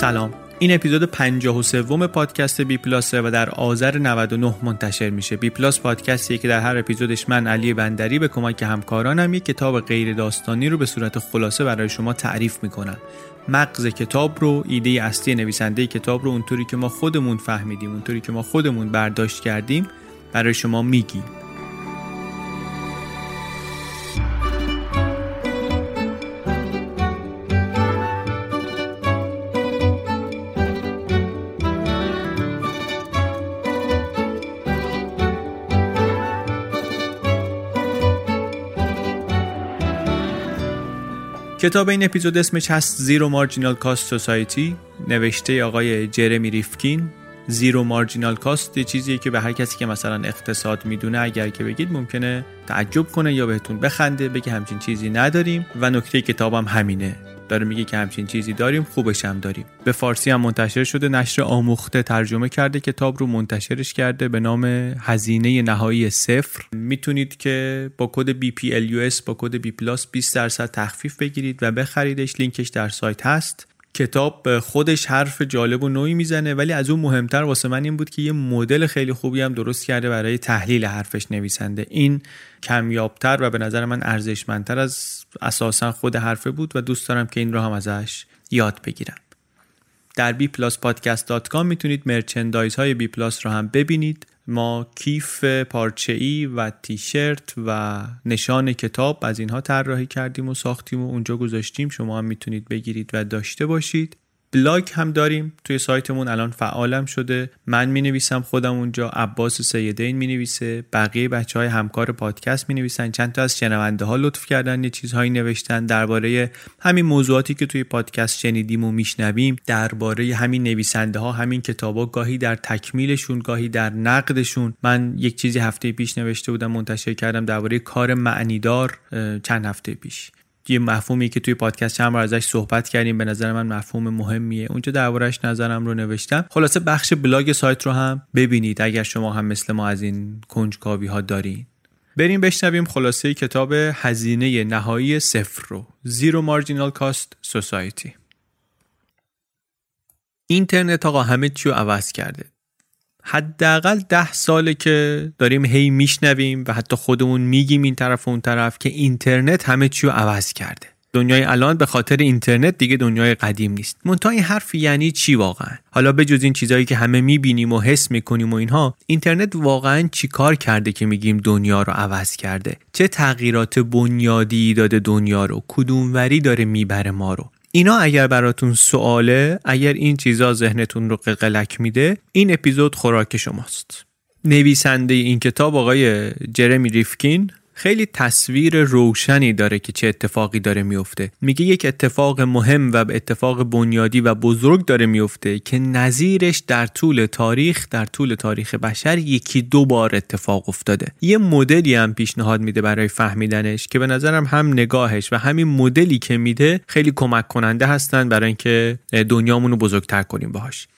سلام. این اپیزود 53 پادکست بی پلاسه و در آذر 99 منتشر میشه. بی پلاس پادکستیه که در هر اپیزودش من علی بندری به کمک همکارانم یک کتاب غیر داستانی رو به صورت خلاصه برای شما تعریف می‌کنم. مغز کتاب رو ایده اصلی نویسنده کتاب رو اونطوری که ما خودمون فهمیدیم اونطوری که ما خودمون برداشت کردیم برای شما میگیم. کتاب این اپیزود اسمش هست زیرو مارجینال کاست سوسایتی نوشته آقای جرمی ریفکین. زیرو مارجینال کاست یه چیزیه که به هر کسی که مثلا اقتصاد می‌دونه اگر که بگید ممکنه تعجب کنه یا بهتون بخنده بگه همچین چیزی نداریم. و نکته کتابم همینه. داره میگه که همچین چیزی داریم خوبش هم داریم. به فارسی هم منتشر شده نشر آموخته ترجمه کرده کتاب رو منتشرش کرده به نام هزینه نهایی صفر. می‌تونید که با کد BPLUS با کد B 20 درصد تخفیف بگیرید و بخریدش. لینکش در سایت هست. کتاب خودش حرف جالب و نوعی می‌زنه ولی از اون مهمتر واسه من این بود که یه مدل خیلی خوبی هم درست کرده برای تحلیل حرفش نویسنده. این کمیابتر و به نظر من ارزشمندتر از اساسا خود حرفه بود و دوست دارم که این رو هم ازش یاد بگیرم. در bpluspodcast.com می‌تونید مرچندایز های بی پلاس رو هم ببینید. ما کیف پارچه ای و تیشرت و نشان کتاب از اینها طراحی کردیم و ساختیم و اونجا گذاشتیم. شما هم می‌تونید بگیرید و داشته باشید. بلاگ هم داریم توی سایتمون الان فعالم شده. من می نویسم خودم اونجا عباس سیدین می نویسه بقیه بچه های همکار پادکست می نویسن چند تا از شنونده ها لطف کردن یه چیزهایی نوشتن. درباره همین موضوعاتی که توی پادکست شنیدیم و میشنویم درباره همین نویسنده ها همین کتابا گاهی در تکمیلشون گاهی در نقدشون. من یک چیزی هفته پیش نوشته بودم منتشر کردم درباره کار معنیدار چند هفته پیش. یه مفهومی که توی پادکست چند بار ازش صحبت کردیم به نظر من مفهوم مهمیه. اونجا دربارش نظرم رو نوشتم. خلاصه بخش بلاگ سایت رو هم ببینید اگر شما هم مثل ما از این کنجکاوی ها دارین. بریم بشنویم خلاصه کتاب هزینه نهایی صفر رو. زیرو مارجینال کاست سوسایتی. اینترنت آقا همه چی رو عوض کرده. حداقل ده ساله که داریم هی میشنویم و حتی خودمون میگیم این طرف و اون طرف که اینترنت همه چی رو عوض کرده. دنیای الان به خاطر اینترنت دیگه دنیای قدیم نیست. منتها این حرف یعنی چی واقعا؟ حالا بجز این چیزهایی که همه می‌بینیم و حس می‌کنیم و اینها اینترنت واقعا چی کار کرده که میگیم دنیا رو عوض کرده؟ چه تغییرات بنیادی داده دنیا رو؟ کدوم وری داره می‌بره ما رو؟ اینا اگر براتون سواله اگر این چیزا ذهنتون رو قلقلک میده این اپیزود خوراک شماست. نویسنده این کتاب آقای جرمی ریفکین خیلی تصویر روشنی داره که چه اتفاقی داره میفته. میگه یک اتفاق مهم و اتفاق بنیادی و بزرگ داره میفته که نظیرش در طول تاریخ در طول تاریخ بشر یکی دو بار اتفاق افتاده. یه مدلی هم پیشنهاد میده برای فهمیدنش که به نظرم هم نگاهش و همین مدلی که میده خیلی کمک کننده هستن برای اینکه دنیامونو بزرگتر کنیم باهاش.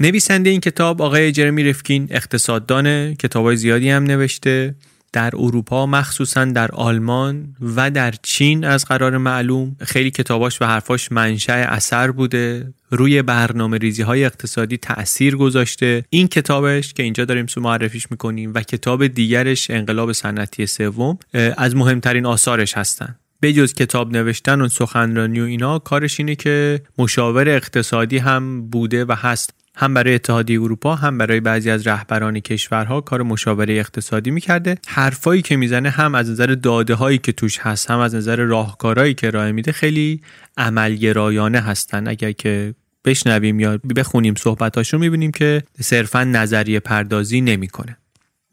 نویسنده این کتاب آقای جرمی رفکین اقتصاددانه کتابای زیادی هم نوشته. در اروپا مخصوصا در آلمان و در چین از قرار معلوم. خیلی کتاباش و حرفاش منشأ اثر بوده. روی برنامه ریزی های اقتصادی تأثیر گذاشته. این کتابش که اینجا داریم سو معرفیش می‌کنیم و کتاب دیگرش انقلاب صنعتی سوم از مهمترین آثارش هستن. بجز کتاب نوشتن و سخنرانی و اینا کارش اینه که مشاور اقتصادی هم بوده و هست. هم برای اتحادیه اروپا هم برای بعضی از رهبران کشورها کار مشاوره اقتصادی می‌کرده. حرفایی که می‌زنه هم از نظر داده هایی که توش هست هم از نظر راهکارهایی که ارائه میده خیلی عملگرایانه هستن. اگر که بشنویم یا بخونیم صحبتاشو می‌بینیم که صرفا نظریه پردازی نمی‌کنه.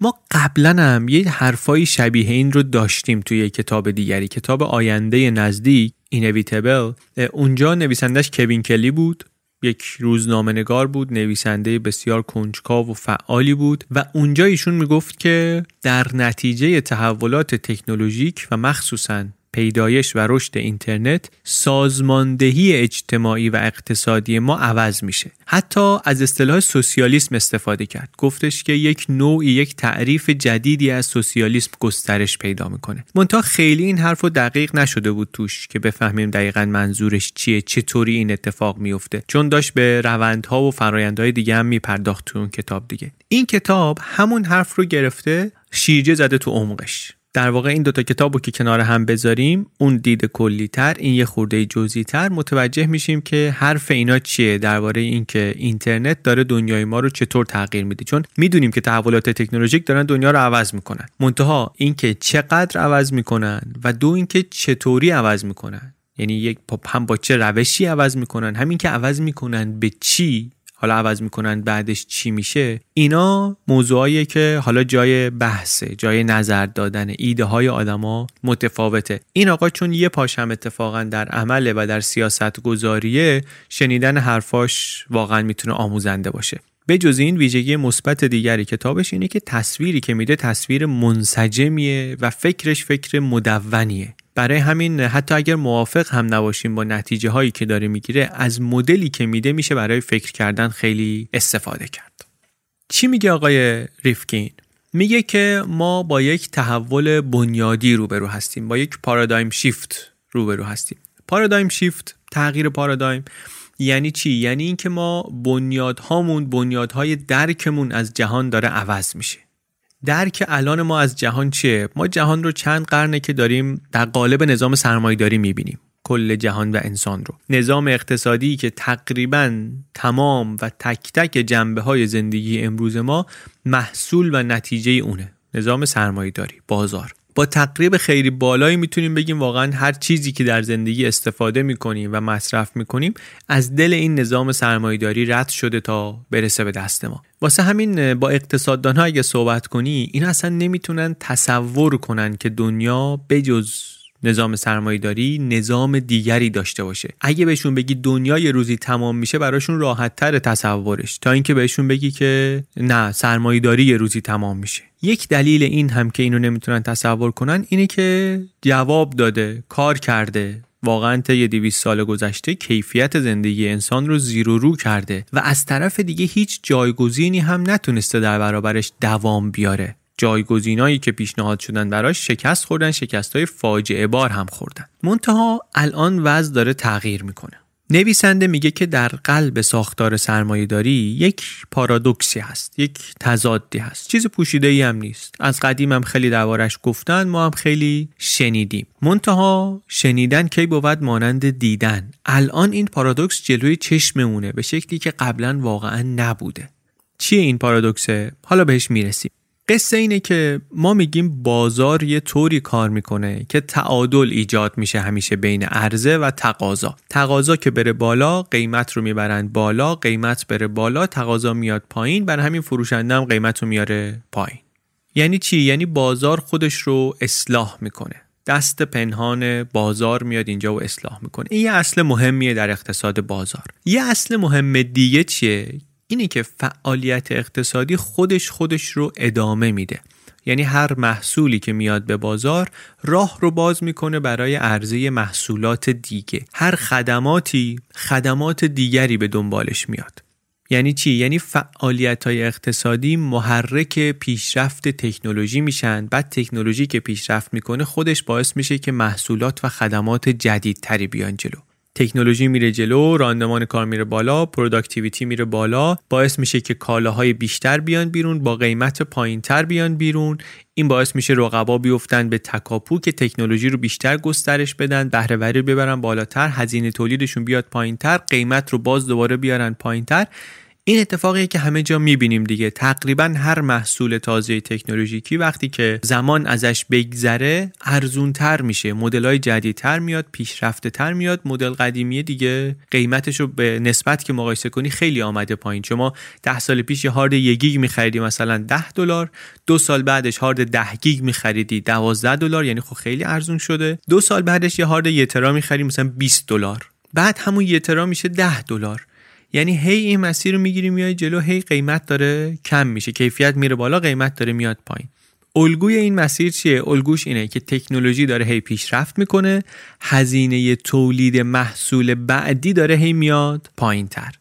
ما قبلا هم یه حرفای شبیه این رو داشتیم توی کتاب دیگری کتاب آینده نزدیک Inevitable. اونجا نویسندش کوین کلی بود. یک روزنامه نگار بود نویسنده بسیار کنجکاو و فعالی بود و اونجا ایشون می‌گفت که در نتیجه تحولات تکنولوژیک و مخصوصا پیدایش و رشد اینترنت سازماندهی اجتماعی و اقتصادی ما عوض میشه. حتی از اصطلاح سوسیالیسم استفاده کرد. گفتش که یک نوعی یک تعریف جدیدی از سوسیالیسم گسترش پیدا می‌کنه. منتها خیلی این حرف رو دقیق نشده بود توش که بفهمیم دقیقا منظورش چیه چطوری این اتفاق میفته چون داشت به روندها و فرایندهای دیگه هم میپرداخت تو اون کتاب دیگه. این کتاب همون حرف رو گرفته شیرجه زده تو عمقش. در واقع این دوتا کتاب رو که کنار هم بذاریم اون دید کلی تر این یه خورده جزئی تر متوجه میشیم که حرف اینا چیه درباره اینکه اینترنت داره دنیای ما رو چطور تغییر میده. چون می‌دونیم که تحولات تکنولوژیک دارن دنیا رو عوض می‌کنن. منتها اینکه چقدر عوض می‌کنن و دو اینکه چطوری عوض می‌کنن. یعنی یک هم با چه روشی عوض می‌کنن همین که عوض می‌کنن به چی؟ حالا عوض می‌کنن بعدش چی میشه؟ اینا موضوعاییه که حالا جای بحثه جای نظر دادن ایده های آدما متفاوته. این آقا چون یه پاشم اتفاقا در عمله و در سیاست گذاریه شنیدن حرفاش واقعا می‌تونه آموزنده باشه. به جز این ویژگی مثبت دیگری کتابش اینه که تصویری که میده تصویر منسجمیه و فکرش فکر مدونیه. برای همین حتی اگر موافق هم نباشیم با نتیجه هایی که داره می‌گیره از مدلی که میده میشه برای فکر کردن خیلی استفاده کرد. چی میگه آقای ریفکین؟ میگه که ما با یک تحول بنیادی روبرو هستیم با یک پارادایم شیفت روبرو هستیم. پارادایم شیفت تغییر پارادایم یعنی چی؟ یعنی اینکه ما بنیادهامون بنیادهای درکمون از جهان داره عوض میشه. درک الان ما از جهان چیه؟ ما جهان رو چند قرنه که داریم در قالب نظام سرمایه‌داری می‌بینیم. کل جهان و انسان رو. نظام اقتصادی که تقریبا تمام و تک تک جنبه های زندگی امروز ما محصول و نتیجه اونه. نظام سرمایه‌داری بازار. با تقریب خیلی بالایی می‌تونیم بگیم واقعا هر چیزی که در زندگی استفاده می‌کنیم و مصرف می‌کنیم از دل این نظام سرمایهداری رد شده تا برسه به دست ما. واسه همین با اقتصاددان اگه صحبت کنی این اصلا نمی‌تونن تصور کنن که دنیا بجز نظام سرمایهداری نظام دیگری داشته باشه. اگه بهشون بگی دنیا یه روزی تمام میشه براشون راحت تر تصورش. تا اینکه بهشون بگی که نه سرمایهداری یه روزی تمام میشه. یک دلیل این هم که اینو نمی‌تونن تصور کنن اینه که جواب داده کار کرده. واقعا طی 200 سال گذشته کیفیت زندگی انسان رو زیر و رو کرده و از طرف دیگه هیچ جایگزینی هم نتونسته در برابرش دوام بیاره. جایگزینایی که پیشنهاد شدن براش شکست خوردن شکست های فاجعه بار هم خوردن. منتها الان وضع داره تغییر می‌کنه. نویسنده میگه که در قلب ساختار سرمایهداری یک پارادوکسی هست یک تضادی هست. چیز پوشیده ای هم نیست. از قدیم هم خیلی دوارش گفتن ما هم خیلی شنیدیم. منتها شنیدن کی بود؟ مانند دیدن. الان این پارادوکس جلوی چشممونه به شکلی که قبلا واقعا نبوده. چیه این پارادوکسه حالا بهش می‌رسیم. قصه اینه که ما میگیم بازار یه طوری کار می‌کنه که تعادل ایجاد میشه همیشه بین عرضه و تقاضا. تقاضا که بره بالا قیمت رو می‌برند بالا قیمت بره بالا تقاضا میاد پایین برای همین فروشنده هم قیمت رو میاره پایین. یعنی چی؟ یعنی بازار خودش رو اصلاح می‌کنه. دست پنهان بازار میاد اینجا و اصلاح می‌کنه. این یه اصل مهمیه در اقتصاد بازار. یه اصل مهم دیگه چیه؟ اینه که فعالیت اقتصادی خودش خودش رو ادامه میده. یعنی هر محصولی که میاد به بازار راه رو باز می‌کنه برای عرضه محصولات دیگه. هر خدماتی خدمات دیگری به دنبالش میاد. یعنی چی؟ یعنی فعالیت های اقتصادی محرک پیشرفت تکنولوژی میشن. بعد تکنولوژی که پیشرفت می‌کنه خودش باعث میشه که محصولات و خدمات جدیدتری بیان جلو. تکنولوژی میره جلو راندمان کار میره بالا productivity میره بالا باعث میشه که کالاهای بیشتر بیان بیرون با قیمت پایینتر بیان بیرون. این باعث میشه رقبا بیفتن به تکاپو که تکنولوژی رو بیشتر گسترش بدن بهره ببرن بالاتر هزینه تولیدشون بیاد پایینتر قیمت رو باز دوباره بیارن پایینتر. این اتفاقیه که همه جا می‌بینیم دیگه. تقریبا هر محصول تازه تکنولوژیکی وقتی که زمان ازش بگذره ارزونتر میشه. مدل های جدیدتر میاد پیشرفته میاد. مدل قدیمی دیگه. قیمتش رو به نسبت که مقایسه کنی خیلی آمده پایین. شما ده سال پیش یه هارد یک گیگ میخریدی مثلا 10 دلار. دو سال بعدش هارد 10 گیگ میخریدی 12 دلار. یعنی خب خیلی ارزون شده. دو سال بعدش یه هارد یه ترا می‌خری مثلا 20 دلار. بعد همون یه ترا میشه 10 دلار. یعنی هی این مسیر رو می‌گیری میای جلو هی قیمت داره کم میشه کیفیت میره بالا قیمت داره میاد پایین. الگوی این مسیر چیه؟ الگوش اینه که تکنولوژی داره هی پیشرفت می‌کنه هزینه تولید محصول بعدی داره هی میاد پایین تر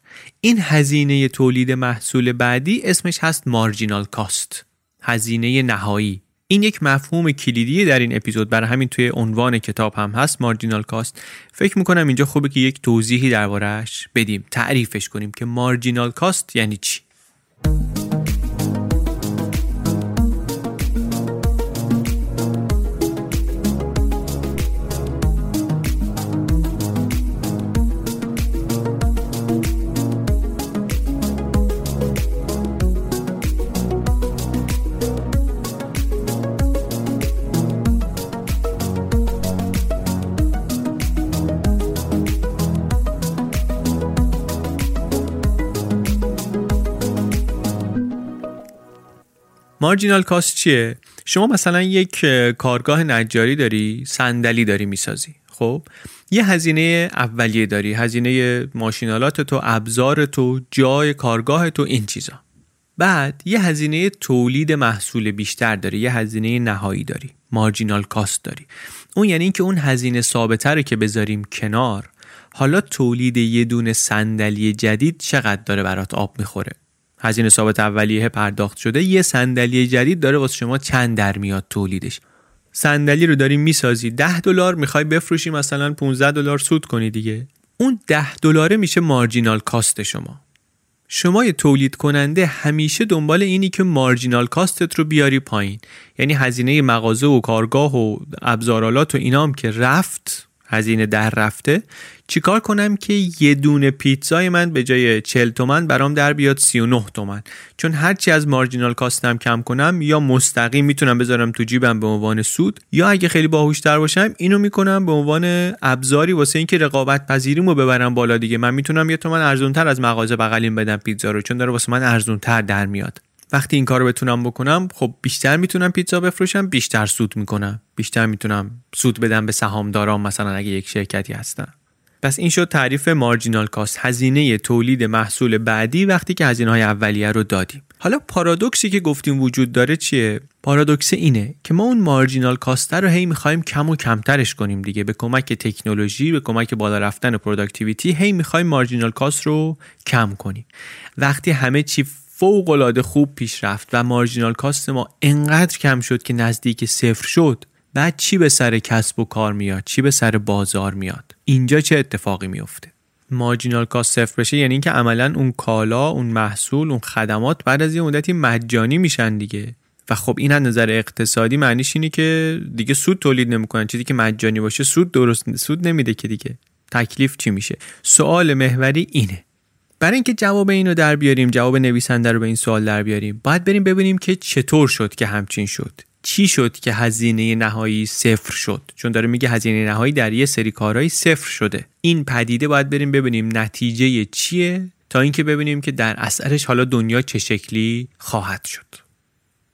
این هزینه تولید محصول بعدی اسمش هست مارجینال کاست هزینه نهایی. این یک مفهوم کلیدی در این اپیزود برای همین توی عنوان کتاب هم هست مارجینال کاست. فکر می‌کنم اینجا خوبه که یک توضیحی دربارهش بدیم تعریفش کنیم که مارجینال کاست یعنی چی. مارجینال کاست چیه؟ شما مثلا یک کارگاه نجاری داری صندلی داری می‌سازی خب؟ یه هزینه اولیه داری هزینه ماشینالات تو ابزار تو جای کارگاه تو این چیزا. بعد یه هزینه تولید محصول بیشتر داری یه هزینه نهایی داری مارجینال کاست داری. اون یعنی اینکه اون هزینه ثابته که بذاریم کنار. حالا تولید یه دونه صندلی جدید چقدر داره برات آب می‌خوره؟ هزینه ثابت اولیه پرداخت شده یه صندلی جدید داره واسه شما چند در میاد تولیدش. صندلی رو داری می‌سازی 10 دلار می‌خوای بفروشی مثلا 15 دلار سود کنی دیگه. اون 10 دلاره میشه مارجینال کاست شما. شما یه تولید کننده همیشه دنبال اینی که مارجینال کاستت رو بیاری پایین. یعنی هزینه مغازه و کارگاه و ابزارالات و اینام که رفت هزینه در رفته چیکار کنم که یه دونه پیتزای من به جای 40 تومن برام در بیاد 39 تومن؟ چون هرچی از مارجینال کاستم کم کنم یا مستقیم می‌تونم بذارم تو جیبم به عنوان سود یا اگه خیلی باهوشتر باشم اینو می‌کنم به عنوان ابزاری واسه اینکه رقابت پذیریمو ببرم بالا دیگه. من می‌تونم یه تومن ارزونتر از مغازه بغلیم بدم پیتزا رو چون داره واسه من ارزونتر در میاد. وقتی این کارو بتونم بکنم خب بیشتر می‌تونم پیتزا بفروشم بیشتر سود می‌کنم. بیشتر می‌تونم سود بدم به سهامدارام مثلا اگه یک شرکتی هستم پس این شد تعریف marginal cost هزینه تولید محصول بعدی وقتی که هزینه های اولیه رو دادیم. حالا پارادوکسی که گفتیم وجود داره چیه؟ پارادوکس اینه که ما اون marginal cost رو هی می‌خوایم کم و کمترش کنیم دیگه. به کمک تکنولوژی به کمک بالا رفتن productivity هی می‌خوایم marginal cost رو کم کنیم. وقتی همه چی فوق العاده خوب پیش رفت و marginal cost ما انقدر کم شد که نزدیک صفر شد بعد چی به سر کسب و کار میاد چی به سر بازار میاد. اینجا چه اتفاقی میفته؟ مارجینال کاست صفر بشه یعنی اینکه عملا اون کالا اون محصول اون خدمات بعد از یه مدتی مجانی میشن دیگه. و خب این از نظر اقتصادی معنیش اینه که دیگه سود تولید نمی‌کنن. چیزی که مجانی باشه سود درست سود نمیده که دیگه. تکلیف چی میشه؟ سوال محوری اینه. برای اینکه جواب اینو در بیاریم جواب نویسنده رو به این سوال در بیاریم باید بریم ببینیم که چطور شد که همچین شد. چی شد که هزینه نهایی صفر شد؟ چون داره میگه هزینه نهایی در یه سری کارهایی صفر شده. این پدیده باید بریم ببینیم نتیجه چیه تا اینکه ببینیم که در اثرش حالا دنیا چه شکلی خواهد شد.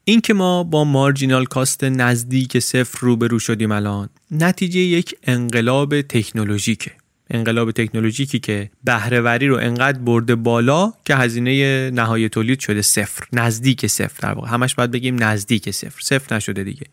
این که ما با مارجینال کاست نزدیک صفر روبرو شدیم الان نتیجه یک انقلاب تکنولوژیکه. انقلاب تکنولوژیکی که بهرهوری رو انقدر برده بالا که هزینه نهایی تولید شده صفر. نزدیک صفر در واقع. همش باید بگیم نزدیک صفر. صفر نشده دیگه.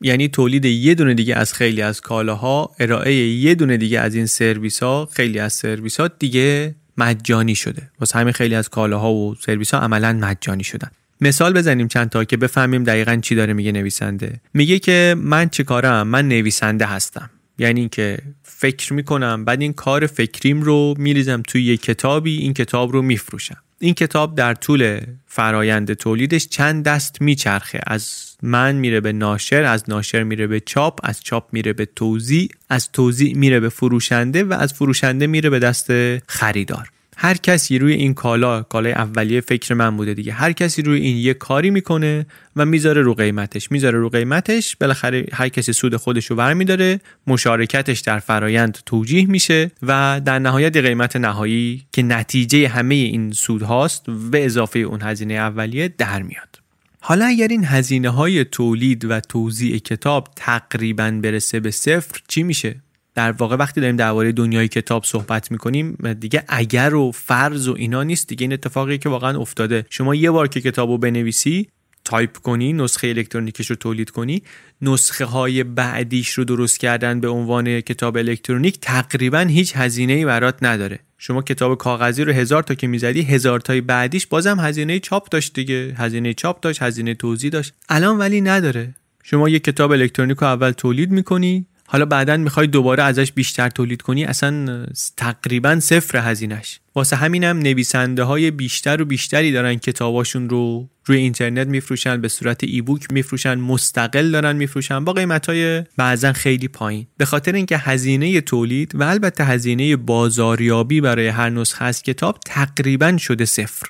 یعنی تولید یه دونه دیگه از خیلی از کالاها ارائه یه دونه دیگه از این سرویس ها خیلی از سرویس ها دیگه مجانی شده. واسه همین خیلی از کالاها و سرویس ها عملا مجانی شدن. مثال بزنیم چند تا که بفهمیم دقیقا چی داره میگه نویسنده. میگه که من چه کارم؟ من نویسنده هستم. یعنی که فکر می‌کنم. بعد این کار فکریم رو میریزم توی یه کتابی این کتاب رو میفروشم. این کتاب در طول فرایند تولیدش چند دست میچرخه. از من میره به ناشر از ناشر میره به چاپ از چاپ میره به توزیع از توزیع میره به فروشنده و از فروشنده میره به دست خریدار. هر کسی روی این کالا کالای اولیه فکر من بوده دیگه. هر کسی روی این یه کاری می‌کنه و می‌ذاره رو قیمتش. می‌ذاره رو قیمتش بالاخره هر کسی سود خودش رو برمیداره مشارکتش در فرایند توجیه میشه و در نهایت قیمت نهایی که نتیجه همه این سود هاست به اضافه اون هزینه اولیه در میاد. حالا اگر این هزینه های تولید و توزیع کتاب تقریبا برسه به صفر چی میشه؟ در واقع وقتی داریم درباره دنیای کتاب صحبت می‌کنیم دیگه اگر و فرض و اینا نیست دیگه این اتفاقی که واقعا افتاده. شما یه بار که کتابو بنویسی تایپ کنی نسخه الکترونیکش رو تولید کنی نسخه های بعدیش رو درست کردن به عنوان کتاب الکترونیک تقریبا هیچ هزینه ای برات نداره. شما کتاب کاغذی رو هزار تا که می‌زدی هزار تای بعدیش بازم هزینه چاپ داشت دیگه. هزینه چاپ داشت هزینه توزیع داشت. الان ولی نداره. شما یه کتاب الکترونیک رو اول تولید می‌کنی حالا بعدا می‌خوای دوباره ازش بیشتر تولید کنی اصلا تقریبا صفر هزینش واسه همینم نویسنده های بیشتر و بیشتری دارن کتاباشون رو روی اینترنت میفروشن به صورت ایبوک میفروشن مستقل دارن میفروشن با قیمت های بعضا خیلی پایین. به خاطر اینکه هزینه تولید و البته هزینه بازاریابی برای هر نسخه از کتاب تقریبا شده صفر.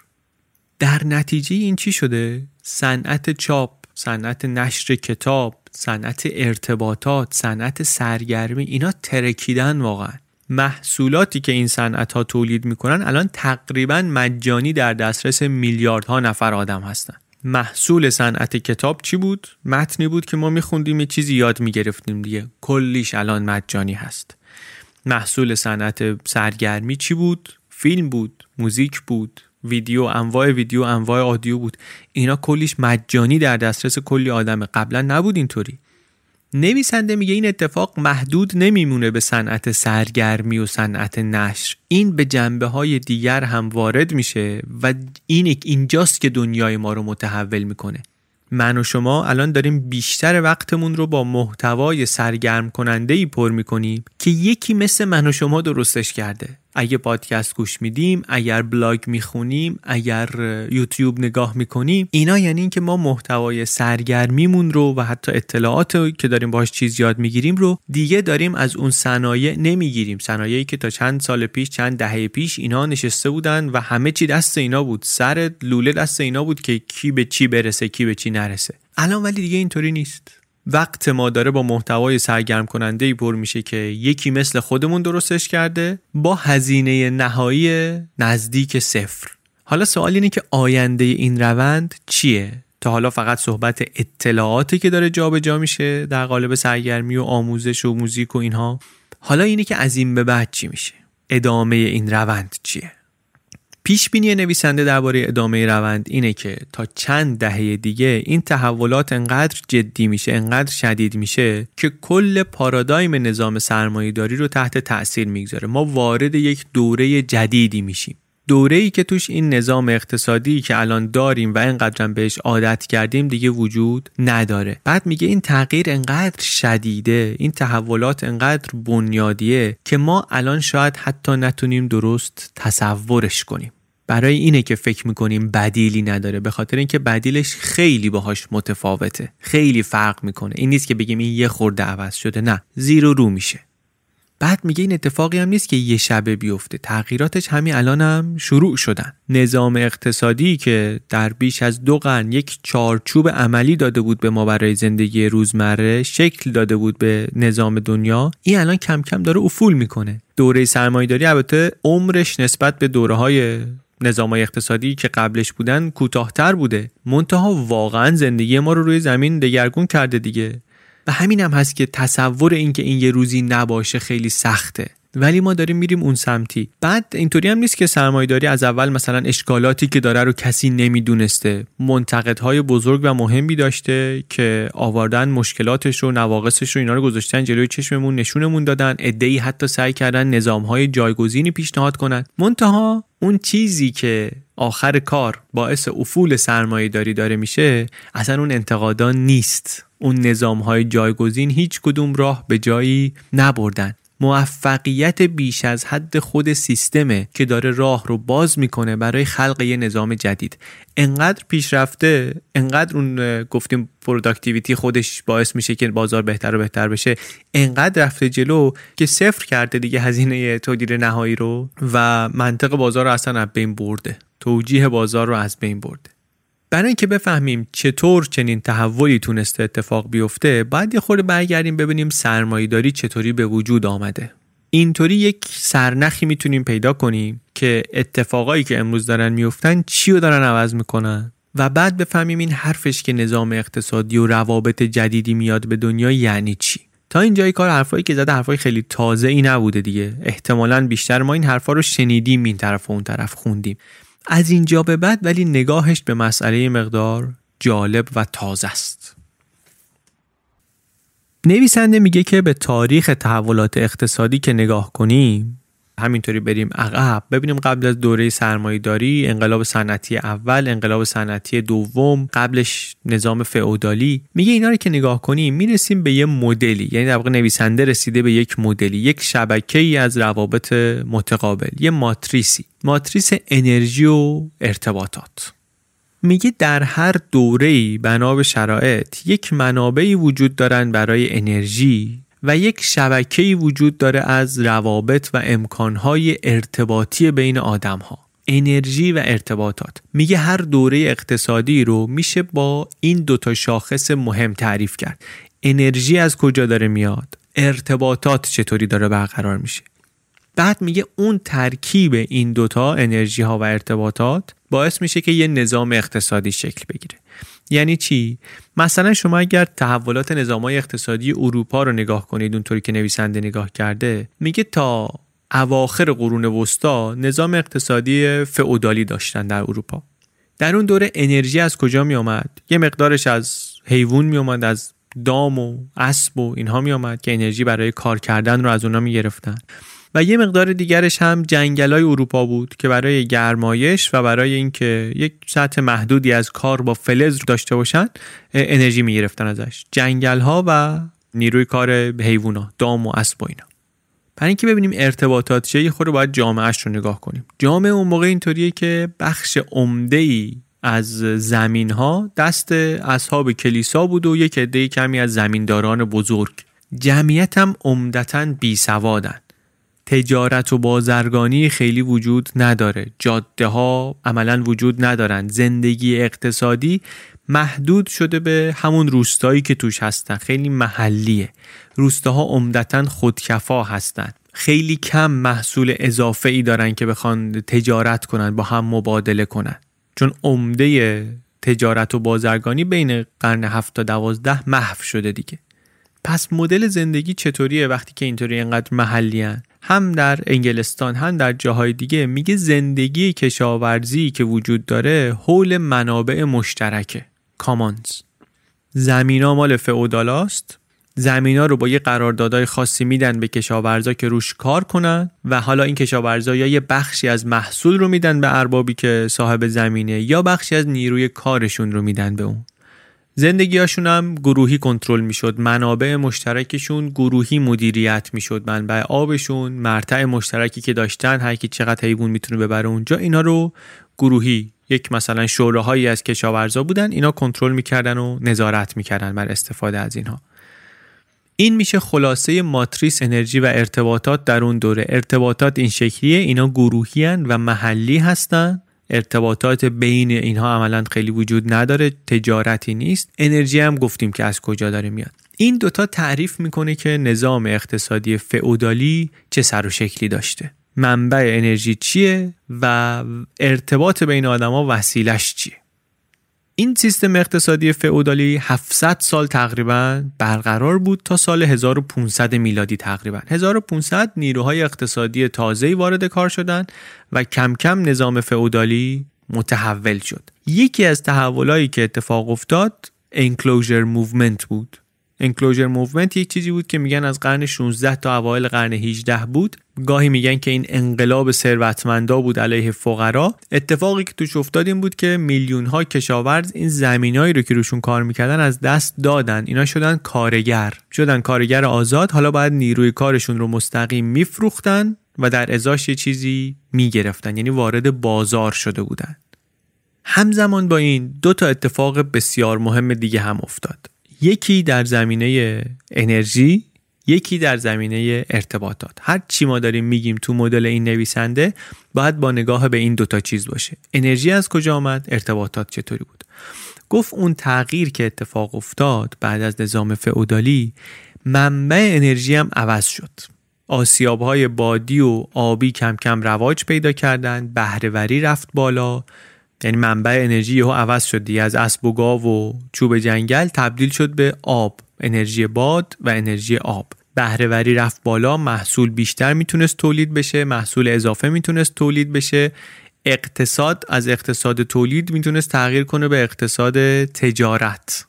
در نتیجه این چی شده؟ صنعت چاپ صنعت نشر کتاب. صنعت ارتباطات صنعت سرگرمی اینا ترکیدن واقعا. محصولاتی که این صنعت ها تولید می‌کنن الان تقریبا مجانی در دسترس میلیاردها نفر آدم هستن. محصول صنعت کتاب چی بود؟ متنی بود که ما میخوندیم یه چیزی یاد می‌گرفتیم دیگه. کلیش الان مجانی هست. محصول صنعت سرگرمی چی بود؟ فیلم بود موزیک بود. ویدیو انواع ویدیو انواع آدیو بود. اینا کلیش مجانی در دسترس کلی آدمه. قبلا نبود اینطوری. نویسنده میگه این اتفاق محدود نمیمونه به صنعت سرگرمی و صنعت نشر. این به جنبه های دیگر هم وارد میشه و این اینجاست که دنیای ما رو متحول می‌کنه. من و شما الان داریم بیشتر وقتمون رو با محتوای سرگرم کننده ای پر می‌کنیم که یکی مثل من و شما درستش کرده. اگه پادکست گوش میدیم اگر بلاگ می‌خونیم اگر یوتیوب نگاه می‌کنیم اینا یعنی اینکه ما محتوای سرگرمیمون رو و حتی اطلاعات که داریم باش چیز یاد می‌گیریم رو دیگه داریم از اون صنایع نمی‌گیریم. صنایعی که تا چند سال پیش چند دهه پیش اینا نشسته بودن و همه چی دست اینا بود. سر لوله دست اینا بود که کی به چی برسه کی به چی نرسه. الان ولی دیگه اینطوری نیست. وقت ما داره با محتوای سرگرم کننده ای پر میشه که یکی مثل خودمون درستش کرده با هزینه نهایی نزدیک صفر. حالا سوال اینه که آینده این روند چیه؟ تا حالا فقط صحبت اطلاعاتی که داره جابجا جا میشه در قالب سرگرمی و آموزش و موزیک و اینها. حالا اینه که از این به بعد چی میشه؟ ادامه این روند چیه؟ پیش بینی نویسنده درباره ادامه روند اینه که تا چند دهه دیگه این تحولات انقدر جدی میشه انقدر شدید میشه که کل پارادایم نظام سرمایهداری رو تحت تاثیر می‌گذاره. ما وارد یک دوره جدیدی میشیم. دوره ای که توش این نظام اقتصادی که الان داریم و اینقدر بهش عادت کردیم دیگه وجود نداره. بعد میگه این تغییر انقدر شدیده این تحولات انقدر بنیادیه که ما الان شاید حتی نتونیم درست تصورش کنیم. برای اینه که فکر می‌کنیم بدیلی نداره به خاطر اینکه بدیلش خیلی باهاش متفاوته خیلی فرق می‌کنه. این نیست که بگیم این یه خورده عوض شده نه. زیر و رو میشه. بعد میگه این اتفاقی هم نیست که یه شبه بیفته. تغییراتش همین الان هم شروع شدن. نظام اقتصادی که در بیش از دو قرن یک چارچوب عملی داده بود به ما برای زندگی روزمره شکل داده بود به نظام دنیا این الان کم کم داره افول می‌کنه. دوره سرمایه‌داری البته عمرش نسبت به دوره های نظام اقتصادی که قبلش بودن کوتاهتر بوده. منتها واقعا زندگی ما رو روی زمین دگرگون کرده دیگه. و همین هم هست که تصور اینکه این یه روزی نباشه خیلی سخته. ولی ما داریم میریم اون سمتی. بعد اینطوری هم نیست که سرمایه‌داری از اول مثلا اشکالاتی که داره رو کسی نمی‌دونسته. منتقدهای بزرگ و مهمی داشته که آوردن مشکلاتش و نواقصش رو اینا رو گذاشتن جلوی چشممون نشونمون دادن ای حتی سعی کردن نظامهای جایگزینی پیشنهاد کنن. منتها اون چیزی که آخر کار باعث افول سرمایه داری داره میشه اصلا اون انتقادا نیست. اون نظام های جایگزین هیچ کدوم راه به جایی نبردن. موفقیت بیش از حد خود سیستمه که داره راه رو باز می‌کنه برای خلق یه نظام جدید. انقدر پیشرفته انقدر اون گفتیم productivity خودش باعث میشه که بازار بهتر و بهتر بشه انقدر رفته جلو که صفر کرده دیگه هزینه تولید نهایی رو و منطق بازار رو اصلا از بین برده. توجیه بازار رو از بین برده. برای اینکه بفهمیم چطور چنین تحولی تونسته اتفاق بیفته باید یه خورده برگردیم ببینیم سرمایهداری چطوری به وجود آمده. اینطوری یک سرنخی می‌تونیم پیدا کنیم که اتفاقایی که امروز دارن میفتن چی رو دارن عوض می‌کنن و بعد بفهمیم این حرفش که نظام اقتصادی و روابط جدیدی میاد به دنیا یعنی چی. تا اینجای کار حرفایی که زده حرفای خیلی تازه ای نبوده دیگه. احتمالا بیشتر ما این حرفا رو شنیدیم این طرف و اون طرف خوندیم. از اینجا به بعد ولی نگاهش به مسئله مقدار جالب و تازه است. نویسنده میگه که به تاریخ تحولات اقتصادی که نگاه کنیم همینطوری بریم عقب. ببینیم قبل از دوره داری انقلاب صنعتی اول انقلاب صنعتی دوم قبلش نظام فئودالی. میگه اینا رو که نگاه کنیم می‌رسیم به یه مدلی. یعنی در واقع نویسنده رسیده به یک مدلی یک شبکه ای از روابط متقابل یه ماتریسی. ماتریس انرژی و ارتباطات. میگه در هر دوره‌ای بنا به شرایط یک منابعی وجود دارن برای انرژی و یک شبکه‌ای وجود داره از روابط و امکانهای ارتباطی بین آدمها. انرژی و ارتباطات. میگه هر دوره اقتصادی رو میشه با این دوتا شاخص مهم تعریف کرد. انرژی از کجا داره میاد؟ ارتباطات چطوری داره برقرار میشه؟ بعد میگه اون ترکیب این دوتا انرژی ها و ارتباطات باعث میشه که یه نظام اقتصادی شکل بگیره. یعنی چی؟ مثلا شما اگر تحولات های اقتصادی اروپا رو نگاه کنید اونطوری که نویسنده نگاه کرده میگه تا اواخر قرون وسطا نظام اقتصادی فئودالی داشتن در اروپا. در اون دوره انرژی از کجا می آمد یه مقدارش از حیوان می آمد از دام و اسب و اینها می آمد که انرژی برای کار کردن رو از اونا می گرفتن و یه مقدار دیگرش هم جنگل های اروپا بود که برای گرمایش و برای اینکه یک سطح محدودی از کار با فلز داشته باشن انرژی می گرفتن ازش. جنگل ها و نیروی کار حیوونا دام و اسب و اینا. برای اینکه ببینیم ارتباطات چیه یه خورده باید جامعهش رو نگاه کنیم. جامعه اون موقع اینطوریه که بخش عمده ای از زمین ها دست اصحاب کلیسا بود و یک عده کمی از زمینداران بزرگ. جمعیت هم عمدتا بی سوادن تجارت و بازرگانی خیلی وجود نداره. جاده ها عملا وجود ندارن. زندگی اقتصادی محدود شده به همون روستایی که توش هستن. خیلی محلیه. روستاها عمدتا خودکفا هستن. خیلی کم محصول اضافه ای دارن که بخوان تجارت کنن با هم مبادله کنن. چون عمده تجارت و بازرگانی بین قرن هفت تا دوازده محو شده دیگه. پس مدل زندگی چطوریه وقتی که اینطوری اینقدر محلی هم در انگلستان هم در جاهای دیگه میگه زندگی کشاورزی که وجود داره حول منابع مشترکه. کامانز زمینا مال فئودالاست زمینا رو با یه قراردادهای خاصی میدن به کشاورزا که روش کار کنن و حالا این کشاورزا یا یه بخشی از محصول رو میدن به اربابی که صاحب زمینه یا بخشی از نیروی کارشون رو میدن به اون. زندگیاشون هم گروهی کنترل می‌شد منابع مشترکشون گروهی مدیریت می‌شد منبع آبشون مرتع مشترکی که داشتن هر کی چقدر حیوان می‌تونه ببره اونجا اینا رو گروهی یک مثلا شوراهایی از کشاورزا بودن اینا کنترل می‌کردن و نظارت می‌کردن بر استفاده از اینها. این میشه خلاصه ماتریس انرژی و ارتباطات در اون دوره. ارتباطات این شکلیه اینا گروهی و محلی هستن ارتباطات بین اینها عملا خیلی وجود نداره تجارتی نیست. انرژی هم گفتیم که از کجا داره میاد. این دوتا تعریف می‌کنه که نظام اقتصادی فئودالی چه سر و شکلی داشته. منبع انرژی چیه و ارتباط بین آدما وسیلش چیه؟ این سیستم اقتصادی فئودالی 700 سال تقریبا برقرار بود تا سال 1500 میلادی تقریبا. 1500 نیروهای اقتصادی تازه‌ای وارد کار شدند و کم کم نظام فئودالی متحول شد. یکی از تحولایی که اتفاق افتاد enclosure movement بود. enclosure movement یک چیزی بود که میگن از قرن 16 تا اوایل قرن 18 بود. گاهی میگن که این انقلاب ثروتمندا بود علیه فقرا. اتفاقی که توش افتاد این بود که میلیون ها کشاورز این زمینایی رو که روشون کار می‌کردن از دست دادن. اینا شدن کارگر. شدن کارگر آزاد. حالا باید نیروی کارشون رو مستقیم میفروختن و در ازاش یه چیزی می‌گرفتن. یعنی وارد بازار شده بودن. همزمان با این دو تا اتفاق بسیار مهم دیگه هم افتاد. یکی در زمینه انرژی یکی در زمینه ارتباطات. هر چی ما داریم میگیم تو مدل این نویسنده باید با نگاه به این دوتا چیز باشه. انرژی از کجا آمد؟ ارتباطات چطوری بود؟ گفت اون تغییر که اتفاق افتاد بعد از نظام فئودالی منبع انرژی هم عوض شد. آسیاب های بادی و آبی کم کم رواج پیدا کردند بهرهوری رفت بالا یعنی منبع انرژی یهو عوض شد دیگه. از اسب و گاو و چوب جنگل تبدیل شد به آب انرژی باد و انرژی آب. بهرهوری رفت بالا محصول بیشتر می‌تونست تولید بشه محصول اضافه می‌تونست تولید بشه. اقتصاد از اقتصاد تولید می‌تونست تغییر کنه به اقتصاد تجارت.